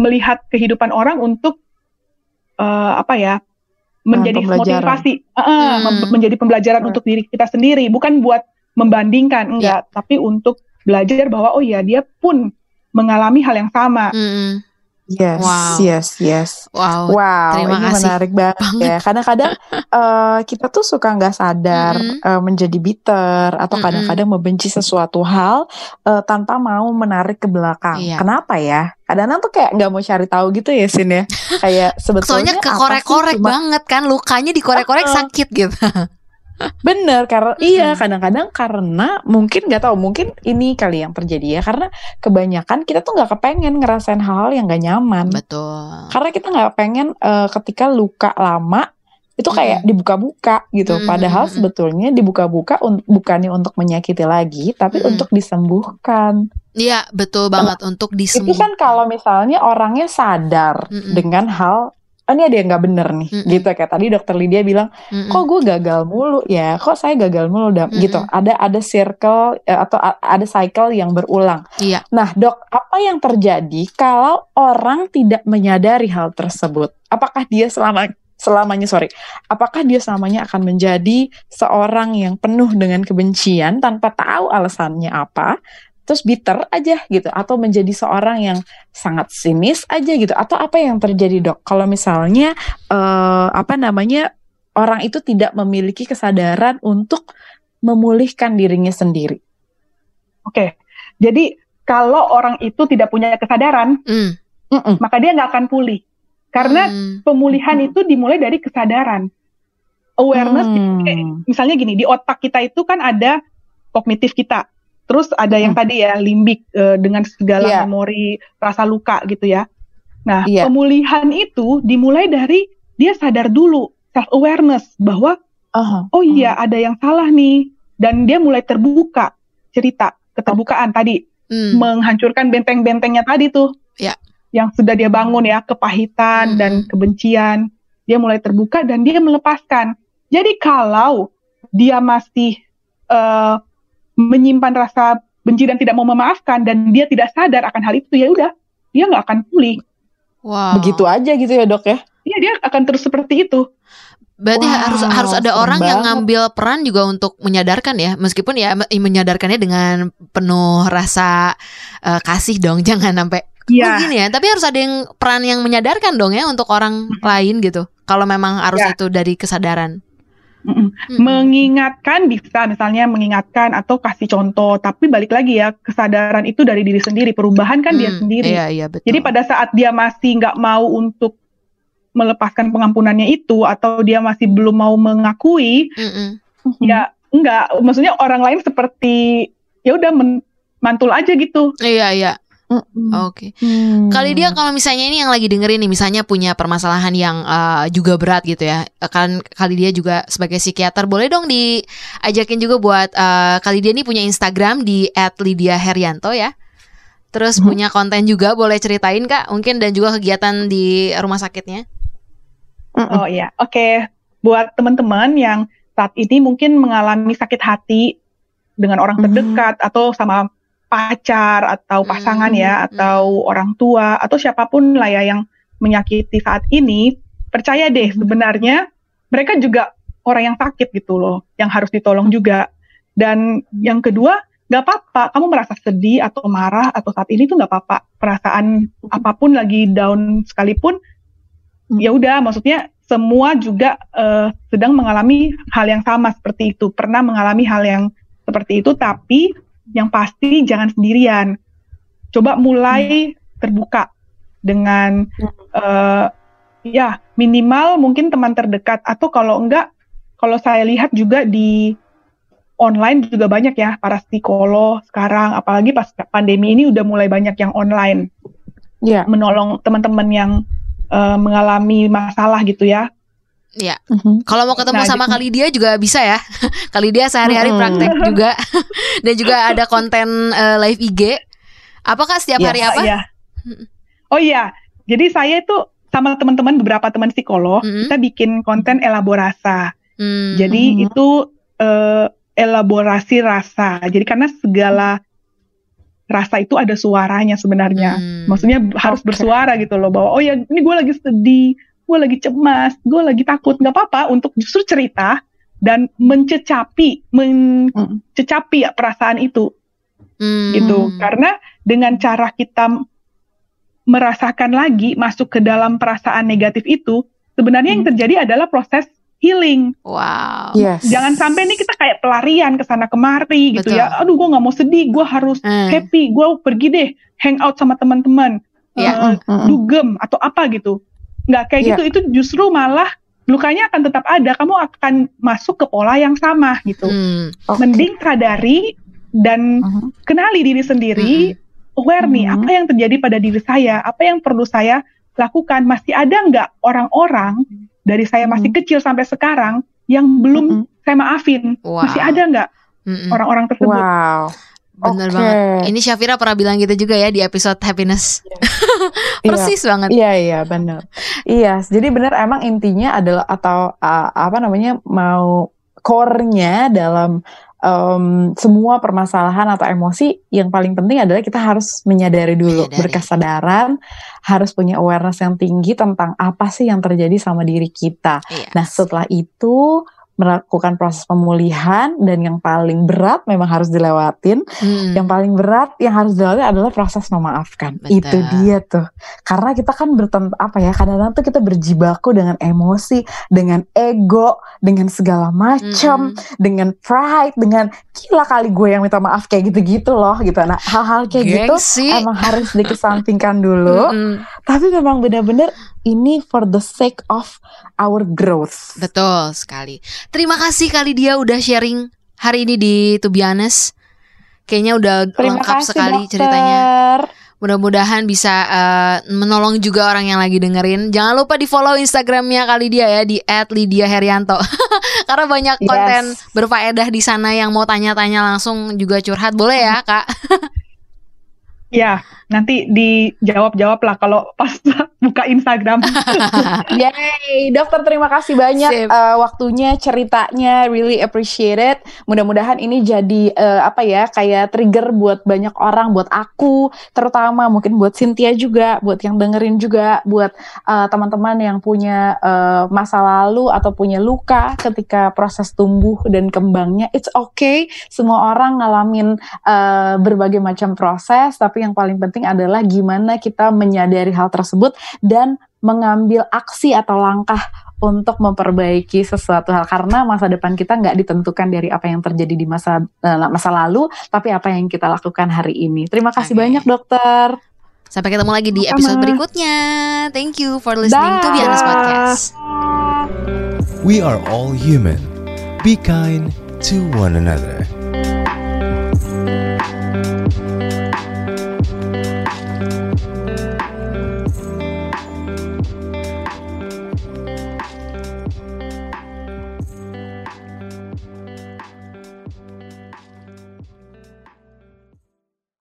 [SPEAKER 1] melihat kehidupan orang untuk eh, apa ya menjadi
[SPEAKER 2] pembelajaran.
[SPEAKER 1] motivasi, eh,
[SPEAKER 3] Hmm.
[SPEAKER 1] mem- menjadi pembelajaran
[SPEAKER 2] Hmm.
[SPEAKER 1] untuk diri kita sendiri, bukan buat membandingkan enggak, tapi untuk belajar bahwa oh ya dia pun mengalami hal yang sama.
[SPEAKER 3] Hmm.
[SPEAKER 2] Yes,
[SPEAKER 3] Wow.
[SPEAKER 2] yes, yes.
[SPEAKER 3] Wow.
[SPEAKER 2] Wow,
[SPEAKER 3] terima
[SPEAKER 2] ini
[SPEAKER 3] kasih
[SPEAKER 2] menarik banget ya. Kadang-kadang eh, kita tuh suka nggak sadar
[SPEAKER 3] Mm-mm.
[SPEAKER 2] eh, menjadi bitter atau kadang-kadang membenci sesuatu hal eh, tanpa mau menarik ke belakang.
[SPEAKER 3] Iya.
[SPEAKER 2] Kenapa ya? Kadang-kadang tuh kayak nggak mau cari tahu gitu ya, Sin ya. *laughs* Kayak sebetulnya
[SPEAKER 3] Soalnya kekorek-korek
[SPEAKER 2] cuma-
[SPEAKER 3] banget kan lukanya dikorek-korek sakit gitu. *laughs*
[SPEAKER 2] Bener, karena iya kadang-kadang karena mungkin nggak tahu mungkin ini kali yang terjadi ya karena kebanyakan kita tuh nggak kepengen ngerasain hal-hal yang nggak nyaman.
[SPEAKER 3] Betul.
[SPEAKER 2] karena kita nggak pengen eh, ketika luka lama itu kayak dibuka-buka gitu.
[SPEAKER 3] Mm-mm,
[SPEAKER 2] Padahal sebetulnya dibuka-buka un- bukannya untuk menyakiti lagi, tapi
[SPEAKER 3] Mm-mm.
[SPEAKER 2] untuk disembuhkan.
[SPEAKER 3] Iya, betul banget untuk
[SPEAKER 2] Itu
[SPEAKER 3] disembuhkan.
[SPEAKER 2] kan kalau misalnya orangnya sadar
[SPEAKER 3] Mm-mm.
[SPEAKER 2] dengan hal oh, ini ada yang nggak bener nih,
[SPEAKER 3] Mm-mm.
[SPEAKER 2] gitu kayak tadi dokter Lydia bilang, kok gue gagal mulu ya, kok saya gagal mulu dam,
[SPEAKER 3] Mm-mm.
[SPEAKER 2] gitu. Ada ada circle eh, atau ada cycle yang berulang.
[SPEAKER 3] Iya.
[SPEAKER 2] Nah, dok, apa yang terjadi kalau orang tidak menyadari hal tersebut? Apakah dia selama selamanya sorry, apakah dia selamanya akan menjadi seorang yang penuh dengan kebencian tanpa tahu alasannya apa? Terus bitter aja gitu, atau menjadi seorang yang sangat sinis aja gitu, atau apa yang terjadi dok? Kalau misalnya eh, apa namanya orang itu tidak memiliki kesadaran untuk memulihkan dirinya sendiri.
[SPEAKER 1] Oke, jadi kalau orang itu tidak punya kesadaran,
[SPEAKER 3] Mm.
[SPEAKER 1] Maka dia nggak akan pulih. Karena
[SPEAKER 3] Mm.
[SPEAKER 1] pemulihan itu dimulai dari kesadaran. Awareness,
[SPEAKER 2] Hmm.
[SPEAKER 1] kayak misalnya gini, di otak kita itu kan ada kognitif kita. Terus ada yang
[SPEAKER 2] Hmm.
[SPEAKER 1] tadi ya, limbik eh, dengan segala
[SPEAKER 2] Iya.
[SPEAKER 1] memori rasa luka gitu ya. Nah,
[SPEAKER 2] Iya.
[SPEAKER 1] pemulihan itu dimulai dari dia sadar dulu, self awareness bahwa
[SPEAKER 2] Aha.
[SPEAKER 1] oh iya ada yang salah nih dan dia mulai terbuka cerita keterbukaan tadi
[SPEAKER 3] Mm.
[SPEAKER 1] menghancurkan benteng-bentengnya tadi tuh.
[SPEAKER 3] Ya.
[SPEAKER 1] Yang sudah dia bangun ya, kepahitan
[SPEAKER 3] Mm.
[SPEAKER 1] dan kebencian. Dia mulai terbuka dan dia melepaskan. Jadi kalau dia masih eh, menyimpan rasa benci dan tidak mau memaafkan dan dia tidak sadar akan hal itu ya udah, dia nggak akan pulih.
[SPEAKER 3] Wow.
[SPEAKER 2] Begitu aja gitu ya dok ya?
[SPEAKER 1] Iya dia akan terus seperti itu.
[SPEAKER 3] Berarti
[SPEAKER 2] Wow,
[SPEAKER 3] harus harus ada orang yang ngambil peran juga untuk menyadarkan ya, meskipun ya me- menyadarkannya dengan penuh rasa eh, kasih dong, *laughs* jangan sampai oh
[SPEAKER 1] Iya.
[SPEAKER 3] ya. Tapi harus ada yang peran yang menyadarkan dong ya untuk orang lain gitu. Kalau memang harus
[SPEAKER 1] Ya.
[SPEAKER 3] itu dari kesadaran.
[SPEAKER 1] Mengingatkan bisa misalnya mengingatkan atau kasih contoh, tapi balik lagi ya kesadaran itu dari diri sendiri, perubahan kan dia
[SPEAKER 3] Hmm,
[SPEAKER 1] sendiri.
[SPEAKER 3] Iya iya betul.
[SPEAKER 1] Jadi pada saat dia masih nggak mau untuk melepaskan pengampunannya itu atau dia masih belum mau mengakui,
[SPEAKER 3] Mm-mm.
[SPEAKER 1] ya enggak. Maksudnya orang lain seperti ya udah mantul aja gitu.
[SPEAKER 3] Iya iya.
[SPEAKER 2] Mm-mm.
[SPEAKER 3] Oke.
[SPEAKER 2] Hmm.
[SPEAKER 3] Kali dia kalau misalnya ini yang lagi dengerin nih, misalnya punya permasalahan yang eh, juga berat gitu ya, kan kali dia juga sebagai psikiater boleh dong diajakin juga buat eh, kali dia nih punya Instagram di @lydia_herianto ya. Terus
[SPEAKER 2] Mhm.
[SPEAKER 3] punya konten juga boleh ceritain kak, mungkin dan juga kegiatan di rumah sakitnya.
[SPEAKER 1] Oh iya, oke. Buat teman-teman yang saat ini mungkin mengalami sakit hati dengan orang
[SPEAKER 2] Mhm.
[SPEAKER 1] terdekat atau sama pacar atau pasangan ya
[SPEAKER 3] Mhm.
[SPEAKER 1] atau orang tua atau siapa pun lah ya yang menyakiti saat ini, percaya deh
[SPEAKER 2] Mhm.
[SPEAKER 1] sebenarnya mereka juga orang yang sakit gitu loh, yang harus ditolong juga. Dan yang kedua, nggak apa-apa, kamu merasa sedih atau marah atau saat ini tuh nggak apa-apa. Perasaan apa pun lagi down sekalipun,
[SPEAKER 2] Hmm.
[SPEAKER 1] ya udah, maksudnya semua juga eh, sedang mengalami hal yang sama seperti itu, pernah mengalami hal yang seperti itu, tapi yang pasti jangan sendirian. Coba mulai terbuka dengan eh, ya minimal mungkin teman terdekat atau kalau enggak, kalau saya lihat juga di online juga banyak ya para psikolog sekarang, apalagi pas pandemi ini udah mulai banyak yang online
[SPEAKER 2] Ya.
[SPEAKER 1] menolong teman-teman yang eh, mengalami masalah gitu ya.
[SPEAKER 3] Iya.
[SPEAKER 2] Mhm.
[SPEAKER 3] Kalau mau ketemu
[SPEAKER 1] Nah,
[SPEAKER 3] sama
[SPEAKER 1] gitu.
[SPEAKER 3] kali dia juga bisa ya. *laughs* kali dia sehari-hari praktek *laughs* juga *laughs* dan juga ada konten eh, live IG. Apakah setiap
[SPEAKER 2] Yes.
[SPEAKER 3] hari apa?
[SPEAKER 1] Oh iya. Oh iya. Jadi saya itu sama teman-teman beberapa teman psikolog
[SPEAKER 3] Mm-mm.
[SPEAKER 1] kita bikin konten elaborasa.
[SPEAKER 3] Hmm.
[SPEAKER 1] Jadi itu eh, elaborasi rasa. Jadi karena segala rasa itu ada suaranya sebenarnya.
[SPEAKER 3] Hmm.
[SPEAKER 1] Maksudnya harus
[SPEAKER 2] Oke.
[SPEAKER 1] bersuara gitu loh bahwa oh ya ini gue lagi sedih, gue lagi cemas, gue lagi takut, nggak apa-apa untuk justru cerita dan mencecapi, mencecapi ya perasaan itu
[SPEAKER 3] Hmm.
[SPEAKER 1] gitu. Karena dengan cara kita merasakan lagi masuk ke dalam perasaan negatif itu, sebenarnya yang
[SPEAKER 2] Hmm.
[SPEAKER 1] terjadi adalah proses healing.
[SPEAKER 3] Wow.
[SPEAKER 2] Yes.
[SPEAKER 1] Jangan sampai nih kita kayak pelarian ke sana kemari gitu
[SPEAKER 3] Betul.
[SPEAKER 1] ya. Aduh, gue nggak mau sedih, gue harus
[SPEAKER 3] Hmm.
[SPEAKER 1] happy, gue pergi deh, hang out sama teman-teman,
[SPEAKER 3] Iya.
[SPEAKER 1] eh,
[SPEAKER 2] Mm-mm.
[SPEAKER 1] dugem atau apa gitu. Nggak kayak
[SPEAKER 2] Iya.
[SPEAKER 1] gitu, itu justru malah lukanya akan tetap ada. Kamu akan masuk ke pola yang sama gitu.
[SPEAKER 3] Hmm.
[SPEAKER 2] Oke.
[SPEAKER 1] Mending sadari dan
[SPEAKER 2] Mhm.
[SPEAKER 1] kenali diri sendiri, aware nih
[SPEAKER 2] Mhm.
[SPEAKER 1] apa yang terjadi pada diri saya, apa yang perlu saya lakukan. Masih ada nggak orang-orang dari saya masih
[SPEAKER 2] Mhm.
[SPEAKER 1] kecil sampai sekarang yang belum
[SPEAKER 2] Mhm.
[SPEAKER 1] saya maafin?
[SPEAKER 3] Wow.
[SPEAKER 1] Masih ada nggak orang-orang tersebut?
[SPEAKER 2] Wow.
[SPEAKER 3] Bener
[SPEAKER 2] Oke.
[SPEAKER 3] banget. Ini Syafira pernah bilang gitu juga ya di episode happiness.
[SPEAKER 2] Iya. *laughs*
[SPEAKER 3] Persis banget.
[SPEAKER 2] Iya iya benar. Iya, jadi benar emang intinya adalah atau uh, apa namanya mau core-nya dalam um, semua permasalahan atau emosi yang paling penting adalah kita harus menyadari dulu,
[SPEAKER 3] Menyadari.
[SPEAKER 2] berkesadaran, harus punya awareness yang tinggi tentang apa sih yang terjadi sama diri kita.
[SPEAKER 3] Iya.
[SPEAKER 2] Nah, setelah itu melakukan proses pemulihan dan yang paling berat memang harus dilewatin.
[SPEAKER 3] Hmm.
[SPEAKER 2] Yang paling berat yang harus dilalui adalah proses memaafkan.
[SPEAKER 3] Betul.
[SPEAKER 2] Itu dia tuh. Karena kita kan bertent apa ya, kadang-kadang tuh kita berjibaku dengan emosi, dengan ego, dengan segala macam,
[SPEAKER 3] Mm-mm.
[SPEAKER 2] dengan pride, dengan gila kali gue yang minta maaf kayak gitu-gitu loh gitu. Nah, hal-hal kayak gitu
[SPEAKER 3] Gengsi.
[SPEAKER 2] emang harus dikesampingkan dulu. *laughs*
[SPEAKER 3] Mm-mm.
[SPEAKER 2] Tapi memang benar-benar ini for the sake of our growth.
[SPEAKER 3] Betul sekali. Terima kasih kali dia udah sharing hari ini di To Be Honest. Kayaknya udah
[SPEAKER 2] Terima
[SPEAKER 3] lengkap
[SPEAKER 2] kasih
[SPEAKER 3] sekali
[SPEAKER 2] dokter.
[SPEAKER 3] ceritanya. Mudah-mudahan bisa eh, menolong juga orang yang lagi dengerin. Jangan lupa di follow Instagramnya kali dia ya di @lydiaherianto. *laughs* Karena banyak
[SPEAKER 2] Yes.
[SPEAKER 3] konten berfaedah di sana yang mau tanya-tanya langsung juga curhat boleh ya kak. *laughs*
[SPEAKER 1] Ya, nanti dijawab-jawab lah kalau pas *laughs* buka Instagram. *laughs*
[SPEAKER 2] Yay, dokter terima kasih banyak
[SPEAKER 3] Sip.
[SPEAKER 2] eh, waktunya, ceritanya, really appreciate it. Mudah-mudahan ini jadi eh, apa ya, kayak trigger buat banyak orang, buat aku, terutama mungkin buat Cynthia juga, buat yang dengerin juga, buat eh, teman-teman yang punya eh, masa lalu atau punya luka ketika proses tumbuh dan kembangnya. It's okay, semua orang ngalamin eh, berbagai macam proses, tapi yang paling penting adalah gimana kita menyadari hal tersebut dan mengambil aksi atau langkah untuk memperbaiki sesuatu hal karena masa depan kita nggak ditentukan dari apa yang terjadi di masa eh, masa lalu tapi apa yang kita lakukan hari ini. Terima kasih
[SPEAKER 3] Oke.
[SPEAKER 2] banyak dokter.
[SPEAKER 3] Sampai ketemu lagi di
[SPEAKER 1] Sama-sama.
[SPEAKER 3] episode berikutnya. Thank you for listening to Be Honest
[SPEAKER 2] Dah.
[SPEAKER 3] Podcast.
[SPEAKER 4] We are all human. Be kind to one another.